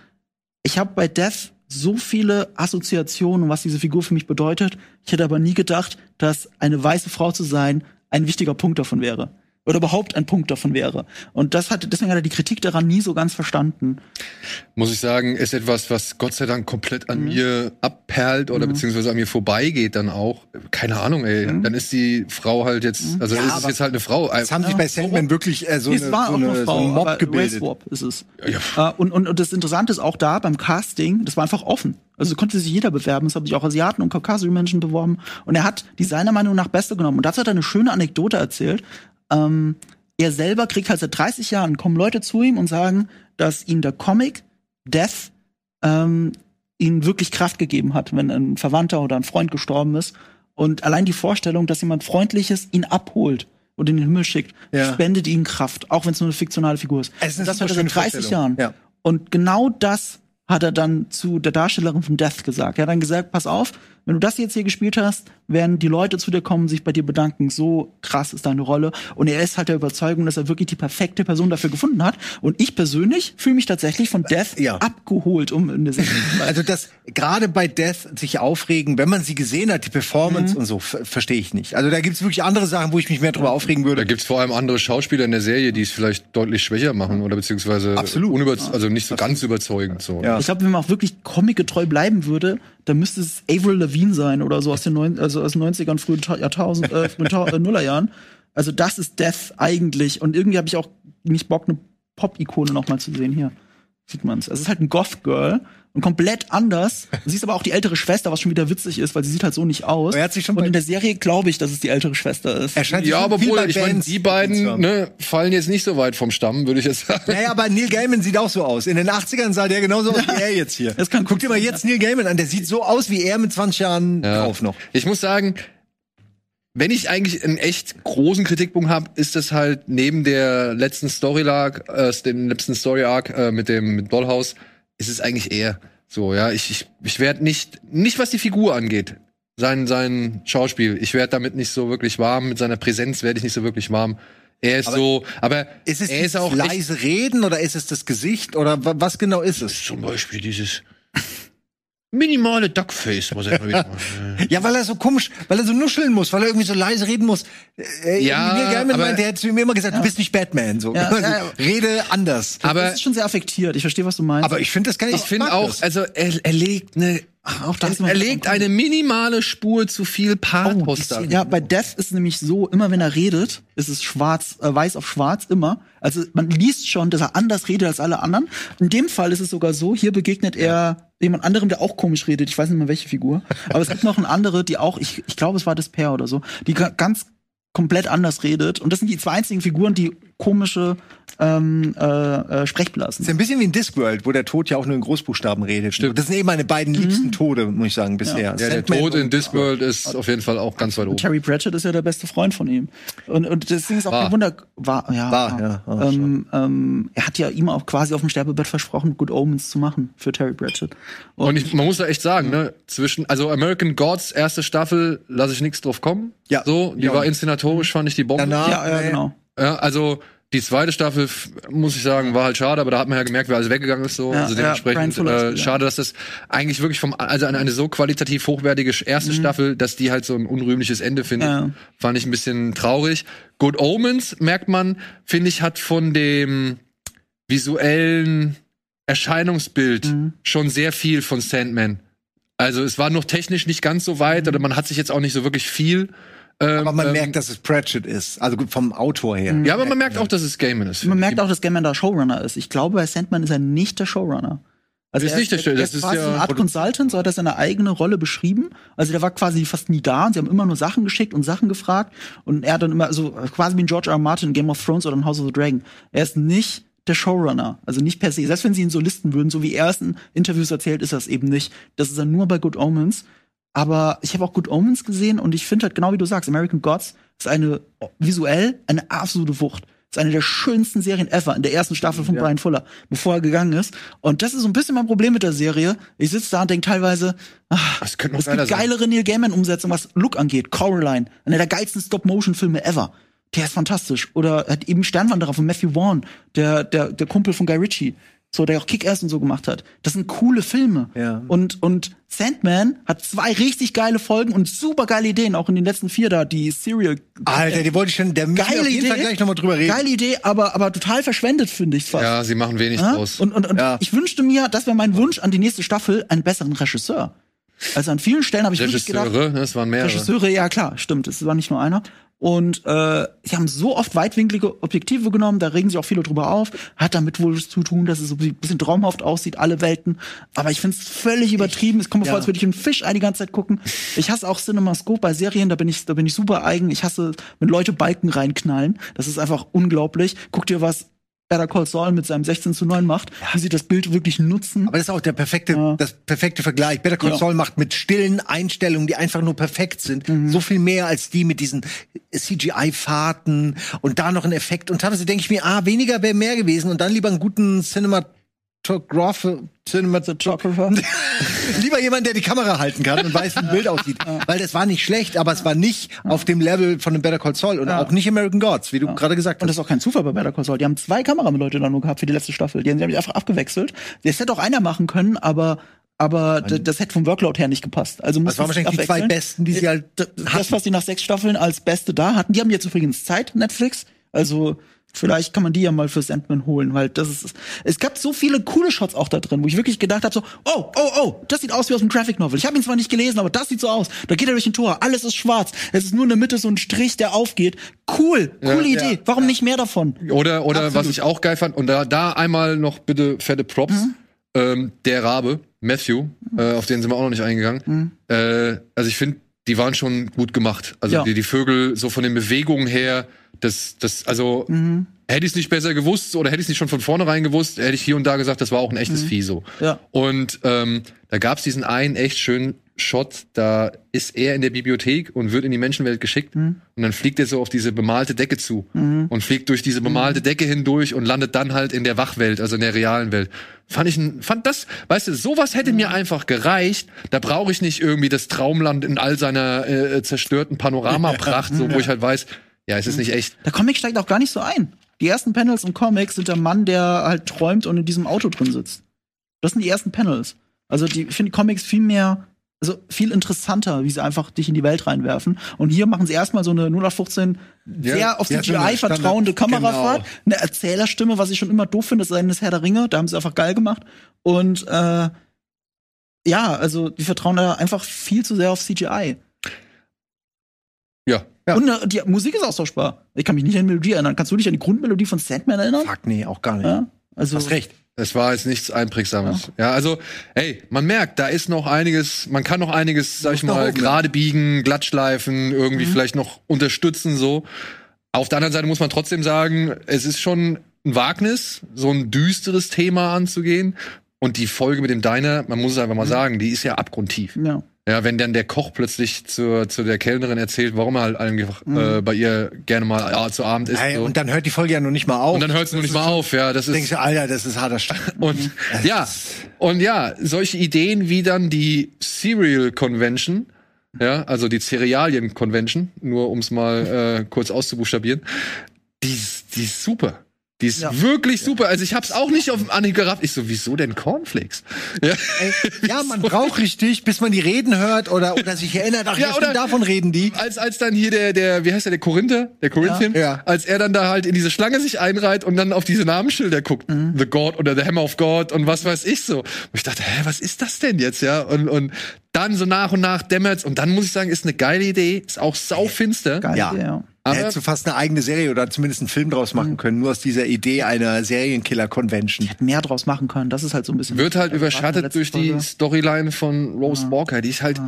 ich habe bei Death so viele Assoziationen was diese Figur für mich bedeutet. Ich hätte aber nie gedacht, dass eine weiße Frau zu sein ein wichtiger Punkt davon wäre. Oder überhaupt ein Punkt davon wäre. Und das hat, deswegen hat er die Kritik daran nie so ganz verstanden. Muss ich sagen, ist etwas, was Gott sei Dank komplett Mhm. an mir abperlt oder beziehungsweise an mir vorbeigeht dann auch. Keine Ahnung, ey. Mhm. Dann ist die Frau halt jetzt, also Ja, ist es jetzt halt eine Frau. Es haben sich bei Sandman wirklich äh, so, es eine, war so, auch eine, eine so Frau, ein Mob gebildet. Ist es. Ja. Äh, und, und, und das Interessante ist auch da beim Casting, das war einfach offen. Also konnte sich jeder bewerben. Es haben sich auch Asiaten und kaukasische Menschen beworben. Und er hat die seiner Meinung nach Beste genommen. Und dazu hat er eine schöne Anekdote erzählt. Ähm, er selber kriegt halt seit 30 Jahren, kommen Leute zu ihm und sagen, dass ihm der Comic Death ähm, ihm wirklich Kraft gegeben hat, wenn ein Verwandter oder ein Freund gestorben ist. Und allein die Vorstellung, dass jemand Freundliches ihn abholt und in den Himmel schickt, Ja. spendet ihm Kraft, auch wenn es nur eine fiktionale Figur ist. Es ist eine das hat er seit schöne 30 Vorstellung. Jahren. Ja. Und genau das hat er dann zu der Darstellerin von Death gesagt. Er hat dann gesagt, pass auf, wenn du das jetzt hier gespielt hast, werden die Leute zu dir kommen, sich bei dir bedanken. So krass ist deine Rolle. Und er ist halt der Überzeugung, dass er wirklich die perfekte Person dafür gefunden hat. Und ich persönlich fühle mich tatsächlich von Death Ja. abgeholt, um in der Serie zu bleiben. Also das gerade bei Death sich aufregen, wenn man sie gesehen hat, die Performance Mhm. und so, ver- verstehe ich nicht. Also da gibt's wirklich andere Sachen, wo ich mich mehr drüber aufregen Da würde. gibt's vor allem andere Schauspieler in der Serie, die es vielleicht deutlich schwächer machen oder beziehungsweise Absolut. unüberz also nicht so ganz überzeugend so. Ja. Ich glaube, wenn man auch wirklich comicgetreu bleiben würde, dann müsste es Avril Lavigne sein oder so aus den, neun, also aus den 90ern, frühen Ta- Jahrtausend, äh, frühen äh, Nullerjahren. Also das ist Death eigentlich. Und irgendwie habe ich auch nicht Bock, eine Pop-Ikone noch mal zu sehen. Hier sieht man's. Es ist halt ein Goth-Girl und komplett anders. Sie ist aber auch die ältere Schwester, was schon wieder witzig ist, weil sie sieht halt so nicht aus. Er hat sich schon und in der Serie glaube ich, dass es die ältere Schwester ist. Er scheint sich Ja, schon aber wohl, bei ich meine, die beiden ne, fallen jetzt nicht so weit vom Stamm, würde ich jetzt sagen. Naja, aber Neil Gaiman sieht auch so aus. In den 80ern sah der genauso aus wie er jetzt hier. [laughs] Das kann Guck dir mal jetzt Neil Gaiman an, der sieht so aus wie er mit 20 Jahren Ja. drauf noch. Ich muss sagen, wenn ich eigentlich einen echt großen Kritikpunkt habe, ist das halt neben der letzten Story Arc, äh, dem letzten Story Arc äh, mit dem mit Dollhouse, ist es eigentlich eher so, ja. Ich, ich, ich werde nicht, nicht was die Figur angeht, sein, sein Schauspiel, ich werde damit nicht so wirklich warm, mit seiner Präsenz werde ich nicht so wirklich warm. Er ist so, aber Ist es er ist auch leise Reden oder ist es das Gesicht oder wa- was genau ist es? zum Beispiel dieses minimale Duckface, was er immer wieder macht. [laughs] Ja, weil er so komisch, weil er so nuscheln muss, weil er irgendwie so leise reden muss. Äh, Ja, Neil Gaiman aber- meint, der hätte zu mir immer gesagt, du bist nicht Batman. So. Ja, [laughs] Also, ja, ja. Rede anders. Aber das ist schon sehr affektiert. Ich verstehe, was du meinst. Aber ich finde das gar nicht. Ich finde mag auch, das. also er, er legt eine, auch da ist noch- er legt eine minimale Spur zu viel Pathos da. Ja, bei Death ist es nämlich so, immer wenn er redet, ist es schwarz, äh, weiß auf schwarz, immer. Also man liest schon, dass er anders redet als alle anderen. In dem Fall ist es sogar so, hier begegnet er jemand anderem, der auch komisch redet. Ich weiß nicht mehr, welche Figur. Aber es gibt noch eine andere, die auch, ich, ich glaube, es war Despair oder so, die ga- ganz komplett anders redet. Und das sind die zwei einzigen Figuren, die komische ähm, äh, äh, Sprechblasen. Ist ja ein bisschen wie in Discworld, wo der Tod ja auch nur in Großbuchstaben redet. Stimmt. Das sind eben meine beiden liebsten Tode, muss ich sagen, bisher. Ja, der Sandman Tod in und- Discworld ist auf jeden Fall auch ganz weit oben. Terry Pratchett ist ja der beste Freund von ihm. Und, und das Ding ist auch War. kein Wunder. War, ja. War, ja, war ähm, ähm, er hat ja ihm auch quasi auf dem Sterbebett versprochen, Good Omens zu machen für Terry Pratchett. Und ich, man muss da echt sagen, ne, zwischen, also American Gods, erste Staffel, lasse ich nichts drauf kommen. Ja. So, die Ja. war inszenatorisch, fand ich die Bombe. Danach, ja, ja, genau. Ja, also, die zweite Staffel, muss ich sagen, war halt schade, aber da hat man ja gemerkt, wer alles weggegangen ist, so. Ja, also ja, dementsprechend, Fuller ist äh, schade, dass das eigentlich wirklich vom, also eine, eine so qualitativ hochwertige erste Staffel, dass die halt so ein unrühmliches Ende findet, Mhm. Ja. fand ich ein bisschen traurig. Good Omens, merkt man, finde ich, hat von dem visuellen Erscheinungsbild Mhm. schon sehr viel von Sandman. Also es war noch technisch nicht ganz so weit Mhm. oder man hat sich jetzt auch nicht so wirklich viel. Aber man ähm, merkt, dass es Pratchett ist. Also gut, vom Autor her. Ja, aber man merkt auch, dass es Gaiman ist. Man merkt auch, dass Gaiman der Showrunner ist. Ich glaube, bei Sandman ist er nicht der Showrunner. Also Ist er, nicht der Show- er das ist quasi ja eine Art Consultant, so hat er seine eigene Rolle beschrieben. Also der war quasi fast nie da und sie haben immer nur Sachen geschickt und Sachen gefragt und er hat dann immer so quasi wie ein George R. R. Martin in Game of Thrones oder in House of the Dragon. Er ist nicht der Showrunner, also nicht per se. Selbst wenn sie ihn so listen würden, so wie er es in Interviews erzählt, ist das eben nicht. Das ist dann nur bei Good Omens. Aber ich habe auch Good Omens gesehen und ich finde halt genau wie du sagst, American Gods ist eine visuell eine absolute Wucht. Ist eine der schönsten Serien ever in der ersten Staffel von Brian Fuller, bevor er gegangen ist. Und das ist so ein bisschen mein Problem mit der Serie. Ich sitze da und denke teilweise, ach, Das könnte noch es gibt sein. geilere Neil Gaiman-Umsetzungen, was Look angeht. Coraline, einer der geilsten Stop-Motion-Filme ever. Der ist fantastisch. Oder er hat eben Sternwanderer von Matthew Vaughn, der, der, der Kumpel von Guy Ritchie. So, der auch Kick-Ass und so gemacht hat. Das sind coole Filme. Ja. Und, und Sandman hat zwei richtig geile Folgen und super geile Ideen, auch in den letzten vier da, die Serial. Alter, die wollte ich schon, der Geile auf jeden Idee. Fall gleich nochmal drüber reden. Geile Idee, aber, aber total verschwendet, finde ich fast. Ja, sie machen wenig Ja? draus. Und, und, und Ja. ich wünschte mir, das wäre mein Wunsch an die nächste Staffel, einen besseren Regisseur. Also an vielen Stellen habe ich wirklich gedacht, Regisseure, ne, es waren mehrere. Regisseure, ja klar, stimmt, es war nicht nur einer. Und äh, sie haben so oft weitwinklige Objektive genommen, da regen sich auch viele drüber auf. Hat damit wohl zu tun, dass es so ein bisschen traumhaft aussieht, alle Welten. Aber ich finde es völlig übertrieben. Es kommt mir vor, ja. als würde ich einen Fisch die ganze Zeit gucken. Ich hasse auch CinemaScope bei Serien, da bin ich, da bin ich super eigen. Ich hasse, wenn Leute Balken reinknallen. Das ist einfach unglaublich. Guck dir was Better Call Saul mit seinem 16 zu 9 macht, wie sie das Bild wirklich nutzen. Aber das ist auch der perfekte, Ja. das perfekte Vergleich. Better Call Ja. Saul macht mit stillen Einstellungen, die einfach nur perfekt sind, Mhm. so viel mehr als die mit diesen CGI-Fahrten und da noch ein Effekt. Und teilweise denke ich mir, ah, weniger wäre mehr gewesen und dann lieber einen guten Cinematographer, Cinematographer. [laughs] lieber jemand, der die Kamera halten kann und weiß, wie ein Bild aussieht. Weil das war nicht schlecht, aber es war nicht auf dem Level von dem Better Call Saul und auch nicht American Gods, wie du gerade gesagt Und hast. das ist auch kein Zufall bei Better Call Saul. Die haben zwei Kameraleute da nur gehabt für die letzte Staffel. Die haben sich einfach abgewechselt. Das hätte auch einer machen können, aber aber das hätte vom Workload her nicht gepasst. Also Das waren wahrscheinlich die zwei besten, die sie halt das, das, was die nach sechs Staffeln als Beste da hatten. Die haben jetzt übrigens Zeit, Netflix. Also vielleicht kann man die ja mal für Sandman holen, weil das ist. Es gab so viele coole Shots auch da drin, wo ich wirklich gedacht habe: so, oh, oh, oh, das sieht aus wie aus einem Graphic Novel. Ich habe ihn zwar nicht gelesen, aber das sieht so aus. Da geht er durch ein Tor, alles ist schwarz. Es ist nur in der Mitte so ein Strich, der aufgeht. Cool, coole Ja, Idee. Warum nicht mehr davon? Oder, oder Absolut. was ich auch geil fand, und da, da einmal noch bitte fette Props. Mhm. Ähm, der Rabe, Matthew, äh, auf den sind wir auch noch nicht eingegangen. Äh, also ich finde, die waren schon gut gemacht. Also Mhm. Ja. die, die Vögel, so von den Bewegungen her, das, das, also Mhm. hätte ich es nicht besser gewusst oder hätte ich es nicht schon von vornherein gewusst, hätte ich hier und da gesagt, das war auch ein echtes Vieh so. Mhm. Ja. Und ähm, da gab es diesen einen echt schönen Shot, da ist er in der Bibliothek und wird in die Menschenwelt geschickt Mhm. und dann fliegt er so auf diese bemalte Decke zu und fliegt durch diese bemalte Decke hindurch und landet dann halt in der Wachwelt, also in der realen Welt. Fand ich, ein, fand das, weißt du, sowas hätte Mhm. mir einfach gereicht. Da brauche ich nicht irgendwie das Traumland in all seiner äh, zerstörten Panoramapracht, [laughs] so wo ich halt weiß, ja, es ist nicht echt. Der Comic steigt auch gar nicht so ein. Die ersten Panels und Comics sind der Mann, der halt träumt und in diesem Auto drin sitzt. Das sind die ersten Panels. Also die, ich finde die Comics viel mehr, also viel interessanter, wie sie einfach dich in die Welt reinwerfen. Und hier machen sie erstmal so eine 0815 sehr auf ja, eine CGI vertrauende Kamerafahrt, genau. eine Erzählerstimme, was ich schon immer doof finde, das ist eines Herr der Ringe, da haben sie einfach geil gemacht. Und äh, ja, also die vertrauen da einfach viel zu sehr auf CGI. Ja. Ja. Und äh, die Musik ist austauschbar. Ich kann mich nicht an die Melodie erinnern. Kannst du dich an die Grundmelodie von Sandman erinnern? Fuck, nee, auch gar nicht. Ja, also Hast recht. Es war jetzt nichts Einprägsames. Ja. also, ey, man merkt, da ist noch einiges, man kann noch einiges, sag ich mal, gerade biegen, glattschleifen, irgendwie vielleicht noch unterstützen, so. Auf der anderen Seite muss man trotzdem sagen, es ist schon ein Wagnis, so ein düsteres Thema anzugehen. Und die Folge mit dem Diner, man muss es einfach mal Mhm. sagen, die ist ja abgrundtief. Ja. Ja, wenn dann der Koch plötzlich zur, zu der Kellnerin erzählt, warum er halt einfach Mhm. äh, bei ihr gerne mal ja, zu Abend isst. Ey, so. Und dann hört die Folge ja noch nicht mal auf. Und dann hört es noch nicht mal auf, ja. Das denkst ist, du, Alter, das ist harter Stoff. [laughs] und ja, und ja, solche Ideen wie dann die Cereal Convention, ja, also die Cerealien Convention, nur um es mal äh, kurz auszubuchstabieren, die, ist- die ist super. Die ist Ja. wirklich super. Also ich hab's auch nicht auf dem Anhieb gerafft. Ich so, wieso denn Cornflakes? Ja. Ey, ja, [laughs] man braucht richtig, bis man die Reden hört oder, oder sich erinnert, ach, Ja, oder- davon reden die. als als dann hier der der wie heißt der der Korinther der Corinthian Ja. Ja. als er dann da halt in diese Schlange sich einreiht und dann auf diese Namensschilder guckt the God oder the Hammer of God und was weiß ich so und ich dachte hä was ist das denn jetzt ja und und dann so nach und nach dämmert's und dann muss ich sagen ist eine geile Idee ist auch saufinster Geil, Ja. ja. ja. Aber hättest du fast eine eigene Serie oder zumindest einen Film draus machen können, nur aus dieser Idee einer Serienkiller-Convention. Mehr draus machen können. Das ist halt so ein bisschen. wird halt überschattet durch die Folge. Storyline von Rose Walker die ist halt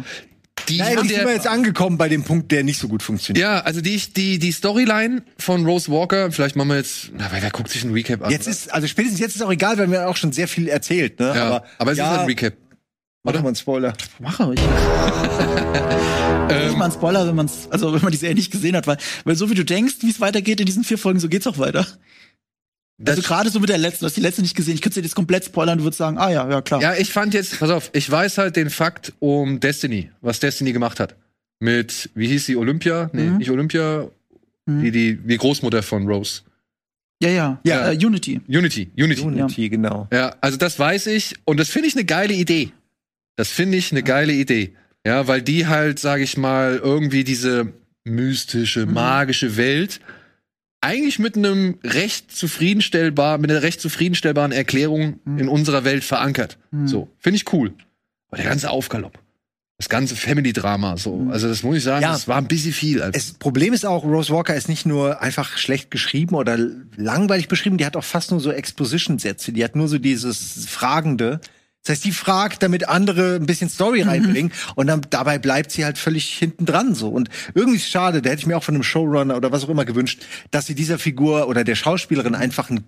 die Ja, von endlich sind wir jetzt angekommen bei dem Punkt, der nicht so gut funktioniert. ja, also die, die, die Storyline von Rose Walker, vielleicht machen wir jetzt, na, wer, wer guckt sich ein Recap an? Jetzt oder? ist, also spätestens jetzt ist auch egal, weil wir auch schon sehr viel erzählt, ne? ja, aber, aber es ja, ist ein Recap. Warte mal ein Spoiler. Mache ich. [laughs] nicht mal ein Spoiler, wenn man's, also wenn man die Serie nicht gesehen hat, weil, weil so wie du denkst, wie es weitergeht in diesen vier Folgen, so geht's auch weiter. Also gerade so mit der letzten, du hast die letzte nicht gesehen. Ich könnte dir jetzt komplett spoilern, du würdest sagen, ah ja, ja klar. Ja, ich fand jetzt, pass auf, ich weiß halt den Fakt um Destiny, was Destiny gemacht hat. Mit, wie hieß sie, Olympia? Nee, Mhm. nicht Olympia, Mhm. die, die, die Großmutter von Rose. ja, ja. Ja. Äh, Unity. Unity, Unity. Unity, genau. Ja, also das weiß ich und das finde ich eine geile Idee. Das finde ich eine geile Idee. Ja, weil die halt, sage ich mal, irgendwie diese mystische, Mhm. magische Welt eigentlich mit einem recht zufriedenstellbar, mit einer recht zufriedenstellbaren Erklärung Mhm. in unserer Welt verankert. So, finde ich cool. Aber der ganze Aufgalopp, das ganze Family-Drama, so, Mhm. also das muss ich sagen, Ja. das war ein bisschen viel. Das Problem ist auch, Rose Walker ist nicht nur einfach schlecht geschrieben oder langweilig beschrieben, die hat auch fast nur so Exposition-Sätze. Die hat nur so dieses Fragende. Das heißt, die fragt, damit andere ein bisschen Story reinbringen und dann dabei bleibt sie halt völlig hinten dran so. Und irgendwie ist es schade, da hätte ich mir auch von einem Showrunner oder was auch immer gewünscht, dass sie dieser Figur oder der Schauspielerin einfach ein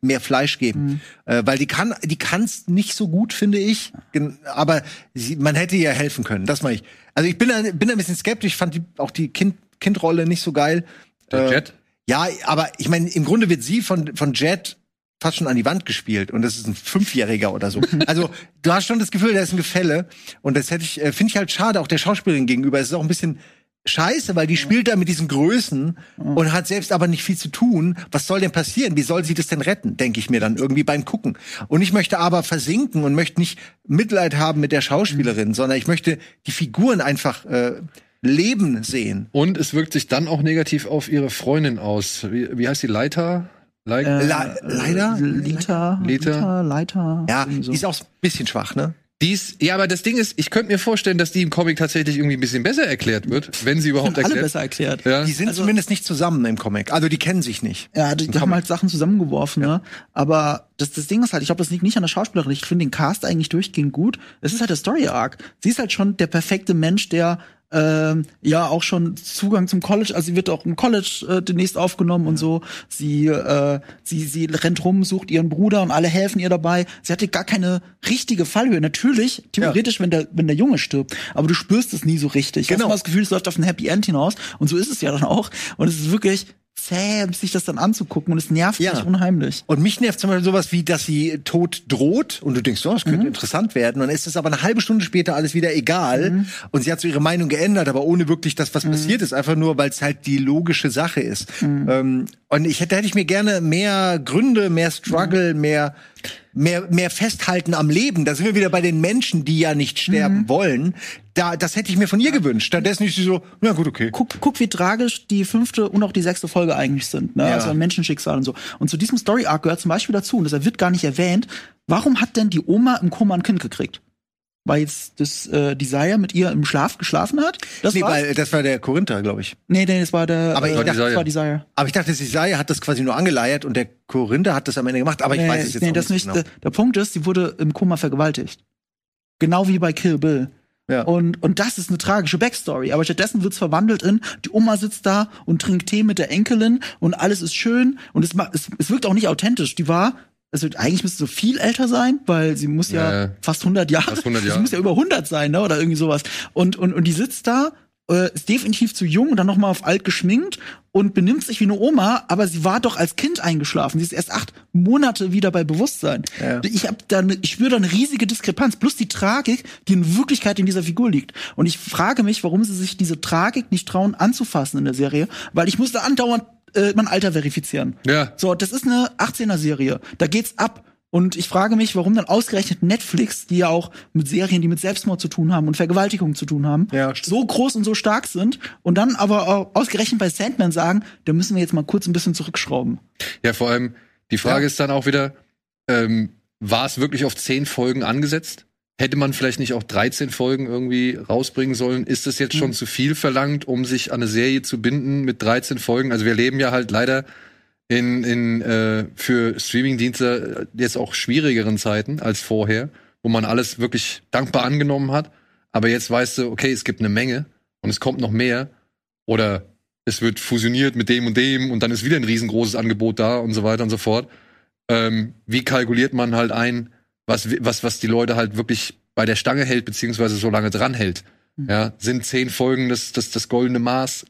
mehr Fleisch geben, äh, weil die kann, die kann's nicht so gut, finde ich. Gen- Aber sie, man hätte ihr helfen können. Das meine ich. Also ich bin ein, bin ein bisschen skeptisch. Fand die, auch die kind, Kindrolle nicht so geil. der äh, Jet, Ja, aber ich meine, im Grunde wird sie von von Jet fast schon an die Wand gespielt und das ist ein Fünfjähriger oder so. Also du hast schon das Gefühl, da ist ein Gefälle und das hätte ich äh, finde ich halt schade auch der Schauspielerin gegenüber. Es ist auch ein bisschen scheiße, weil die spielt da mit diesen Größen und hat selbst aber nicht viel zu tun. Was soll denn passieren? Wie soll sie das denn retten? Denke ich mir dann irgendwie beim Gucken. Und ich möchte aber versinken und möchte nicht Mitleid haben mit der Schauspielerin, sondern ich möchte die Figuren einfach äh, leben sehen. Und es wirkt sich dann auch negativ auf ihre Freundin aus. Wie, wie heißt die? Leiter? Leit Äh, leider? Liter, Liter. Liter, Leiter. Ja, so. die ist auch ein bisschen schwach, ne? Dies, ja, aber das Ding ist, ich könnte mir vorstellen, dass die im Comic tatsächlich irgendwie ein bisschen besser erklärt wird, wenn sie überhaupt [laughs] alle erklärt. besser erklärt. Ja. Die sind Also- zumindest nicht zusammen im Comic. Also die kennen sich nicht. Ja, die, die haben halt Sachen zusammengeworfen, ne? Aber das, das Ding ist halt, ich glaube, das liegt nicht an der Schauspielerin. Ich finde den Cast eigentlich durchgehend gut. Es ist halt der Story Arc. Sie ist halt schon der perfekte Mensch, der ähm, ja auch schon Zugang zum College, also sie wird auch im College äh, demnächst aufgenommen und so. Sie, äh, sie, sie rennt rum, sucht ihren Bruder und alle helfen ihr dabei. Sie hatte gar keine richtige Fallhöhe. Natürlich, theoretisch, wenn der, wenn der Junge stirbt, aber du spürst es nie so richtig. Du hast Genau. immer das Gefühl, es läuft auf ein Happy End hinaus und so ist es ja dann auch. Und es ist wirklich zäh, sich das dann anzugucken und es nervt Ja. mich unheimlich. Und mich nervt zum Beispiel sowas wie, dass sie tot droht und du denkst, oh, das Mhm. könnte interessant werden. Und dann ist es aber eine halbe Stunde später alles wieder egal. Mhm. Und sie hat so ihre Meinung geändert, aber ohne wirklich das, was passiert ist, einfach nur, weil es halt die logische Sache ist. Mhm. Ähm, und ich hätte, hätte ich mir gerne mehr Gründe, mehr Mhm. Struggle, mehr, mehr, mehr Festhalten am Leben. Da sind wir wieder bei den Menschen, die ja nicht sterben Mhm. wollen. Da, das hätte ich mir von ihr gewünscht. Stattdessen ist sie so, na gut, okay. Guck, guck, wie tragisch die fünfte und auch die sechste Folge eigentlich sind, ne? Ja. Also an Menschenschicksal und so. Und zu diesem Story Arc gehört zum Beispiel dazu, und das wird gar nicht erwähnt, warum hat denn die Oma im Koma ein Kind gekriegt? Weil jetzt das äh, Desire mit ihr im Schlaf geschlafen hat? Das Nee, war's? weil das war der Korinther, glaube ich. nee, nee, das war der Aber ich äh, dachte- das war Desire. Aber ich dachte, Isaiah hat das quasi nur angeleiert und der Korinther hat das am Ende gemacht. Aber ich nee, weiß es jetzt nee, auch das nicht nicht. genau. Der, der Punkt ist, sie wurde im Koma vergewaltigt. Genau wie bei Kill Bill. Ja. Und, und das ist eine tragische Backstory. Aber stattdessen wird's verwandelt in, die Oma sitzt da und trinkt Tee mit der Enkelin und alles ist schön und es, es, es wirkt auch nicht authentisch. Die war also eigentlich müsste so viel älter sein, weil sie muss ja, ja fast 100 Jahre, fast 100 [laughs] Jahre. sie muss ja über 100 sein, ne, oder irgendwie sowas. Und und und die sitzt da äh, ist definitiv zu jung und dann noch mal auf alt geschminkt und benimmt sich wie eine Oma, aber sie war doch als Kind eingeschlafen. Sie ist erst acht Monate wieder bei Bewusstsein. Ja. Ich hab da, ne, ich spüre da eine riesige Diskrepanz, plus die Tragik, die in Wirklichkeit in dieser Figur liegt. Und ich frage mich, warum sie sich diese Tragik nicht trauen anzufassen in der Serie, weil ich musste andauernd äh, mein Alter verifizieren. Ja. So, das ist eine 18er Serie. Da geht's ab. Und ich frage mich, warum dann ausgerechnet Netflix, die ja auch mit Serien, die mit Selbstmord zu tun haben und Vergewaltigung zu tun haben, ja, so groß und so stark sind und dann aber auch ausgerechnet bei Sandman sagen, da müssen wir jetzt mal kurz ein bisschen zurückschrauben. Ja, vor allem, die Frage ja. ist dann auch wieder, ähm, war es wirklich auf zehn Folgen angesetzt? Hätte man vielleicht nicht auch 13 Folgen irgendwie rausbringen sollen? Ist das jetzt schon mhm. zu viel verlangt, um sich an eine Serie zu binden mit 13 Folgen? Also wir leben ja halt leider in, in äh, für Streamingdienste jetzt auch schwierigeren Zeiten als vorher, wo man alles wirklich dankbar angenommen hat. Aber jetzt weißt du, okay, es gibt eine Menge und es kommt noch mehr. Oder es wird fusioniert mit dem und dem und dann ist wieder ein riesengroßes Angebot da und so weiter und so fort. Ähm, wie kalkuliert man halt ein, was, was, was die Leute halt wirklich bei der Stange hält, beziehungsweise so lange dran hält? Mhm. Ja, sind zehn Folgen das, das, das goldene Maß?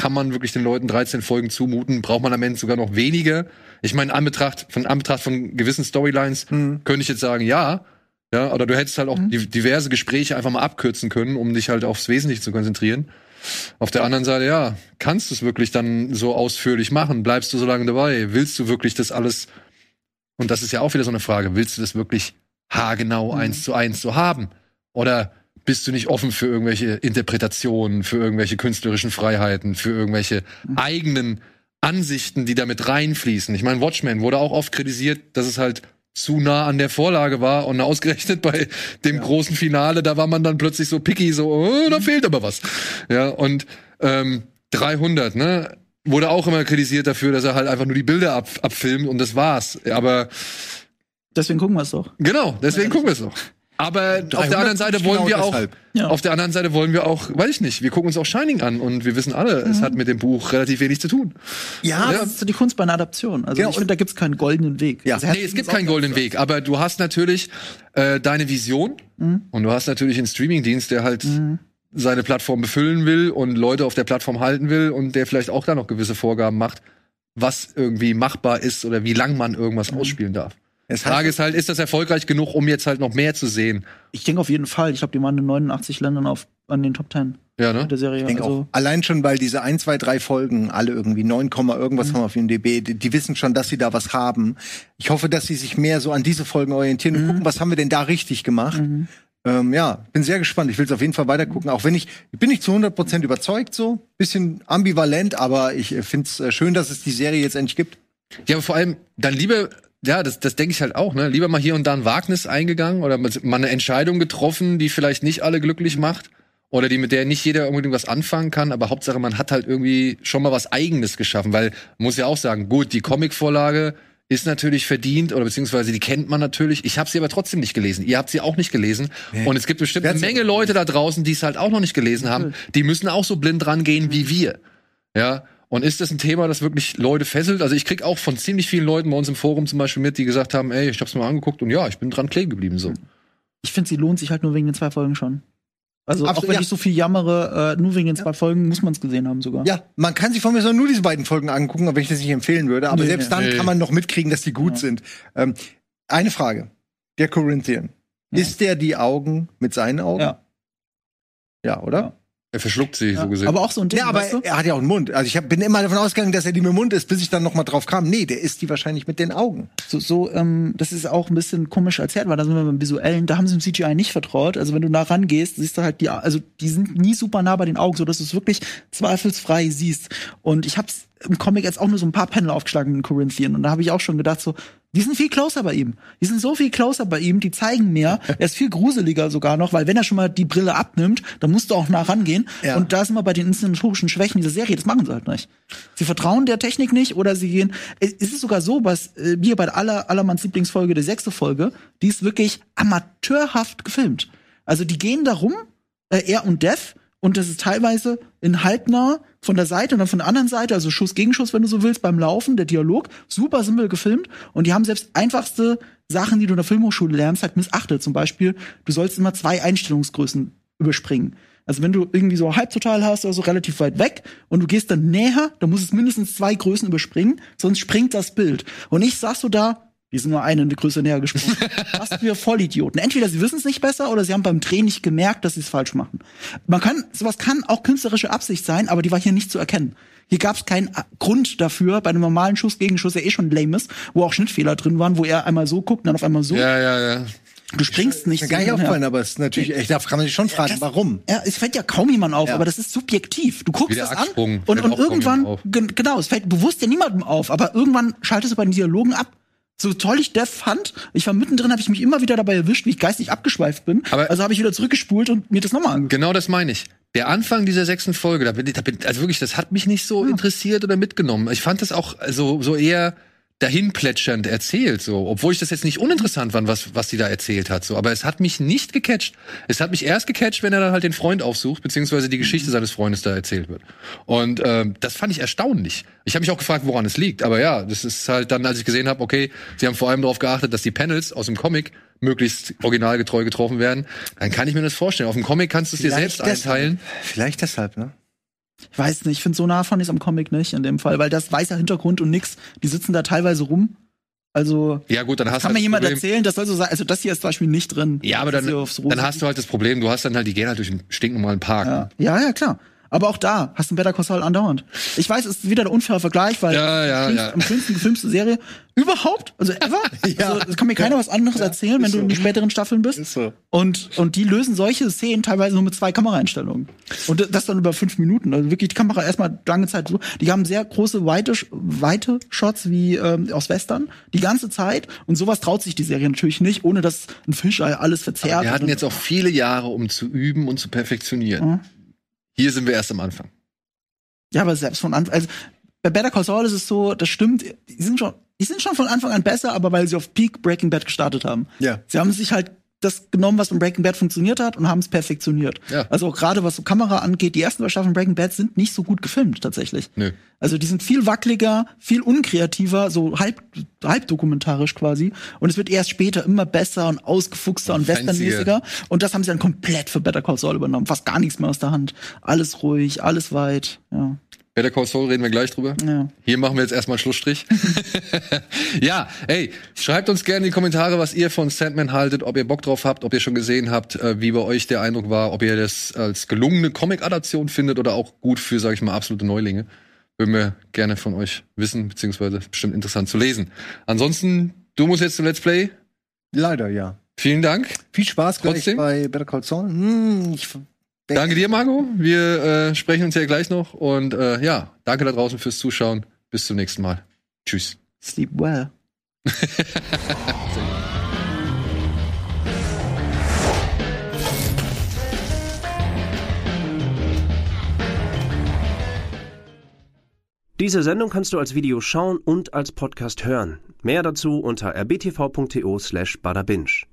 kann man wirklich den Leuten 13 Folgen zumuten? Braucht man am Ende sogar noch weniger? Ich meine, Anbetracht von Anbetracht von gewissen Storylines mhm. könnte ich jetzt sagen, ja. Ja, oder du hättest halt auch mhm. diverse Gespräche einfach mal abkürzen können, um dich halt aufs Wesentliche zu konzentrieren. Auf der anderen Seite, ja, kannst du es wirklich dann so ausführlich machen? Bleibst du so lange dabei? Willst du wirklich das alles? Und das ist ja auch wieder so eine Frage. Willst du das wirklich haargenau mhm. eins zu eins so haben? Oder bist du nicht offen für irgendwelche Interpretationen, für irgendwelche künstlerischen Freiheiten, für irgendwelche eigenen Ansichten, die damit reinfließen. Ich meine, Watchmen wurde auch oft kritisiert, dass es halt zu nah an der Vorlage war und ausgerechnet bei dem ja. großen Finale, da war man dann plötzlich so picky, so, oh, da fehlt aber was. Ja, und ähm, 300, ne, wurde auch immer kritisiert dafür, dass er halt einfach nur die Bilder ab, abfilmt und das war's. Aber deswegen gucken wir es doch. Genau, deswegen gucken wir es doch. Aber auf der anderen Seite wollen genau wir auch, ja. auf der anderen Seite wollen wir auch, weiß ich nicht, wir gucken uns auch Shining an und wir wissen alle, mhm. es hat mit dem Buch relativ wenig zu tun. Ja, ja. das ist so die Kunst bei einer Adaption. Also genau. ich finde, da gibt's keinen goldenen Weg. Ja. Also nee, es gibt keinen goldenen Weg, aber du hast natürlich äh, deine Vision mhm. und du hast natürlich einen Streamingdienst, der halt mhm. Seine Plattform befüllen will und Leute auf der Plattform halten will und der vielleicht auch da noch gewisse Vorgaben macht, was irgendwie machbar ist oder wie lang man irgendwas mhm. ausspielen darf. Die Frage ist halt, ist das erfolgreich genug, um jetzt halt noch mehr zu sehen? Ich denke auf jeden Fall. Ich glaube, die waren in 89 Ländern auf, an den Top 10 ja, ne? der Serie. Ich denke also auch. Allein schon, weil diese 1, 2, 3 Folgen alle irgendwie 9, irgendwas mhm. haben auf IMDb, die, die wissen schon, dass sie da was haben. Ich hoffe, dass sie sich mehr so an diese Folgen orientieren und mhm. gucken, was haben wir denn da richtig gemacht. Mhm. Ähm, ja, bin sehr gespannt. Ich will es auf jeden Fall weiter gucken. Auch wenn ich, ich bin nicht zu 100% überzeugt so. Bisschen ambivalent, aber ich äh, finde es äh, schön, dass es die Serie jetzt endlich gibt. Ja, aber vor allem dann lieber ja, das, das denke ich halt auch, ne? Lieber mal hier und da ein Wagnis eingegangen oder mal eine Entscheidung getroffen, die vielleicht nicht alle glücklich macht oder die mit der nicht jeder unbedingt was anfangen kann, aber Hauptsache man hat halt irgendwie schon mal was eigenes geschaffen, weil man muss ja auch sagen, gut, die Comicvorlage ist natürlich verdient oder beziehungsweise die kennt man natürlich. Ich habe sie aber trotzdem nicht gelesen. Ihr habt sie auch nicht gelesen. Nee. Und es gibt bestimmt eine Menge Leute da draußen, die es halt auch noch nicht gelesen haben. Die müssen auch so blind rangehen wie wir. Ja. Und ist das ein Thema, das wirklich Leute fesselt? Also ich krieg auch von ziemlich vielen Leuten bei uns im Forum zum Beispiel mit, die gesagt haben, ey, ich hab's mal angeguckt und ja, ich bin dran kleben geblieben so. Ich finde, sie lohnt sich halt nur wegen den zwei Folgen schon. Also Absolut, auch wenn ja. ich so viel jammere, äh, nur wegen den zwei ja. Folgen muss man es gesehen haben sogar. Ja, man kann sich von mir so nur diese beiden Folgen angucken, aber wenn ich das nicht empfehlen würde. Aber nee, selbst dann nee. kann man noch mitkriegen, dass die gut ja. sind. Ähm, eine Frage. Der Corinthian. Ist der die Augen mit seinen Augen? Ja. Ja, oder? Er verschluckt sie, ja. so gesehen. Aber auch so ein Ding, Ja, aber weißt du? er hat ja auch einen Mund. Also ich hab, bin immer davon ausgegangen, dass er die mit dem Mund ist, bis ich dann noch mal drauf kam. Nee, der isst die wahrscheinlich mit den Augen. So, so ähm, das ist auch ein bisschen komisch erzählt, weil da sind wir beim Visuellen, da haben sie im CGI nicht vertraut. Also wenn du nah rangehst, siehst du halt die, also die sind nie super nah bei den Augen, so dass du es wirklich zweifelsfrei siehst. Und ich hab's im Comic jetzt auch nur so ein paar Panel aufgeschlagen in Corinthian. Und da habe ich auch schon gedacht, so, die sind viel closer bei ihm. Die sind so viel closer bei ihm, die zeigen mehr. [laughs] er ist viel gruseliger sogar noch, weil wenn er schon mal die Brille abnimmt, dann musst du auch nah rangehen. Ja. Und da sind wir bei den inszenatorischen Schwächen dieser Serie. Das machen sie halt nicht. Sie vertrauen der Technik nicht oder sie gehen. Es ist sogar so, was äh, wir bei aller Allermanns Lieblingsfolge, der sechste Folge, die ist wirklich amateurhaft gefilmt. Also die gehen da rum äh, er und Death. Und das ist teilweise in halbnah von der Seite und dann von der anderen Seite, also Schuss gegen Schuss, wenn du so willst, beim Laufen, der Dialog, super simpel gefilmt. Und die haben selbst einfachste Sachen, die du in der Filmhochschule lernst, halt missachtet. Zum Beispiel, du sollst immer zwei Einstellungsgrößen überspringen. Also wenn du irgendwie so halbtotal hast oder so relativ weit weg und du gehst dann näher, dann muss es mindestens zwei Größen überspringen, sonst springt das Bild. Und ich saß so da, die sind nur eine, Größe näher gesprungen. [laughs] Was für Vollidioten. Entweder sie wissen es nicht besser oder sie haben beim Dreh nicht gemerkt, dass sie es falsch machen. Man kann, sowas kann auch künstlerische Absicht sein, aber die war hier nicht zu erkennen. Hier gab es keinen Grund dafür, bei einem normalen Schuss gegen Schuss, der eh schon lame ist, wo auch Schnittfehler drin waren, wo er einmal so guckt und dann auf einmal so. Ja, ja, ja. Du springst nicht Mir gar nicht aufgefallen, aber es ist natürlich echt, da kann man sich schon fragen, das- warum? Ja, es fällt ja kaum jemand auf, Ja. aber das ist subjektiv. Du guckst das an und, und irgendwann, genau, es fällt bewusst ja niemandem auf, aber irgendwann schaltest du bei den Dialogen ab. So toll ich Death fand, ich war mittendrin, habe ich mich immer wieder dabei erwischt, wie ich geistig abgeschweift bin. Aber- also habe ich wieder zurückgespult und mir das nochmal angeguckt. Genau das meine ich. Der Anfang dieser sechsten Folge, da bin, ich- da bin, also wirklich, das hat mich nicht so interessiert oder mitgenommen. Ich fand das auch so, so eher dahinplätschernd erzählt, so, obwohl ich das jetzt nicht uninteressant fand, was, was die da erzählt hat, so. Aber es hat mich nicht gecatcht. Es hat mich erst gecatcht, wenn er dann halt den Freund aufsucht, beziehungsweise die Geschichte seines Freundes da erzählt wird. Und ähm, das fand ich erstaunlich. Ich habe mich auch gefragt, woran es liegt. Aber ja, das ist halt dann, als ich gesehen habe, okay, sie haben vor allem darauf geachtet, dass die Panels aus dem Comic möglichst originalgetreu getroffen werden, dann kann ich mir das vorstellen. Auf dem Comic kannst du es dir selbst Vielleicht einteilen. deshalb. Vielleicht deshalb, ne? Ich weiß nicht, ich finde so nah fand ich am Comic nicht in dem Fall, weil das weißer Hintergrund und nix, die sitzen da teilweise rum. Also Ja, gut, dann hast kann mir jemand Problem- erzählen, das soll so sein. Also das hier ist zum Beispiel nicht drin. Ja, aber dann, dann hast du halt das Problem, du hast dann halt, die gehen halt durch einen stinknormalen Park. Ja, ja, ja, klar. Aber auch da hast du einen Better Call Saul andauernd. Ich weiß, es ist wieder der unfaire Vergleich, weil Ja, ja, ja. am schönsten gefilmste Serie überhaupt, also ever. [laughs] Ja. Also, es kann mir keiner was anderes erzählen, wenn ist du so. in die späteren Staffeln bist. Ist so. Und, und die lösen solche Szenen teilweise nur mit zwei Kameraeinstellungen. Und das dann über fünf Minuten. Also wirklich die Kamera erstmal lange Zeit so. Die haben sehr große, weite, weite Shots wie ähm, aus Western. Die ganze Zeit. Und sowas traut sich die Serie natürlich nicht, ohne dass ein Fischei alles verzerrt. Wir hatten jetzt auch viele Jahre, um zu üben und zu perfektionieren. Mhm. Hier sind wir erst am Anfang. Ja, aber selbst von Anfang, also bei Better Call Saul ist es so, das stimmt, die sind schon, die sind schon von Anfang an besser, aber weil sie auf Peak Breaking Bad gestartet haben. Ja. Sie haben sich halt das genommen, was in Breaking Bad funktioniert hat und haben es perfektioniert. Ja. Also auch gerade was so Kamera angeht, die ersten Staffeln Breaking Bad sind nicht so gut gefilmt tatsächlich. Nö. Also die sind viel wackeliger, viel unkreativer, so halb halbdokumentarisch quasi. Und es wird erst später immer besser und ausgefuchster und, Und westernmäßiger. Und das haben sie dann komplett für Better Call Saul übernommen. Fast gar nichts mehr aus der Hand. Alles ruhig, alles weit. Ja. Better Call Saul reden wir gleich drüber. Ja. Hier machen wir jetzt erstmal Schlussstrich. [laughs] ja, ey, schreibt uns gerne in die Kommentare, was ihr von Sandman haltet, ob ihr Bock drauf habt, ob ihr schon gesehen habt, äh, wie bei euch der Eindruck war, ob ihr das als gelungene Comic-Adaption findet oder auch gut für, sag ich mal, absolute Neulinge. Würden wir gerne von euch wissen, beziehungsweise bestimmt interessant zu lesen. Ansonsten, du musst jetzt zum Let's Play. Leider, ja. Vielen Dank. Viel Spaß gleich Trotzdem? bei Better Call Saul. Hm, ich Danke dir, Marco. Wir äh, sprechen uns ja gleich noch. Und äh, ja, danke da draußen fürs Zuschauen. Bis zum nächsten Mal. Tschüss. Sleep well. [laughs] Diese Sendung kannst du als Video schauen und als Podcast hören. Mehr dazu unter rbtv.to slash badabinch.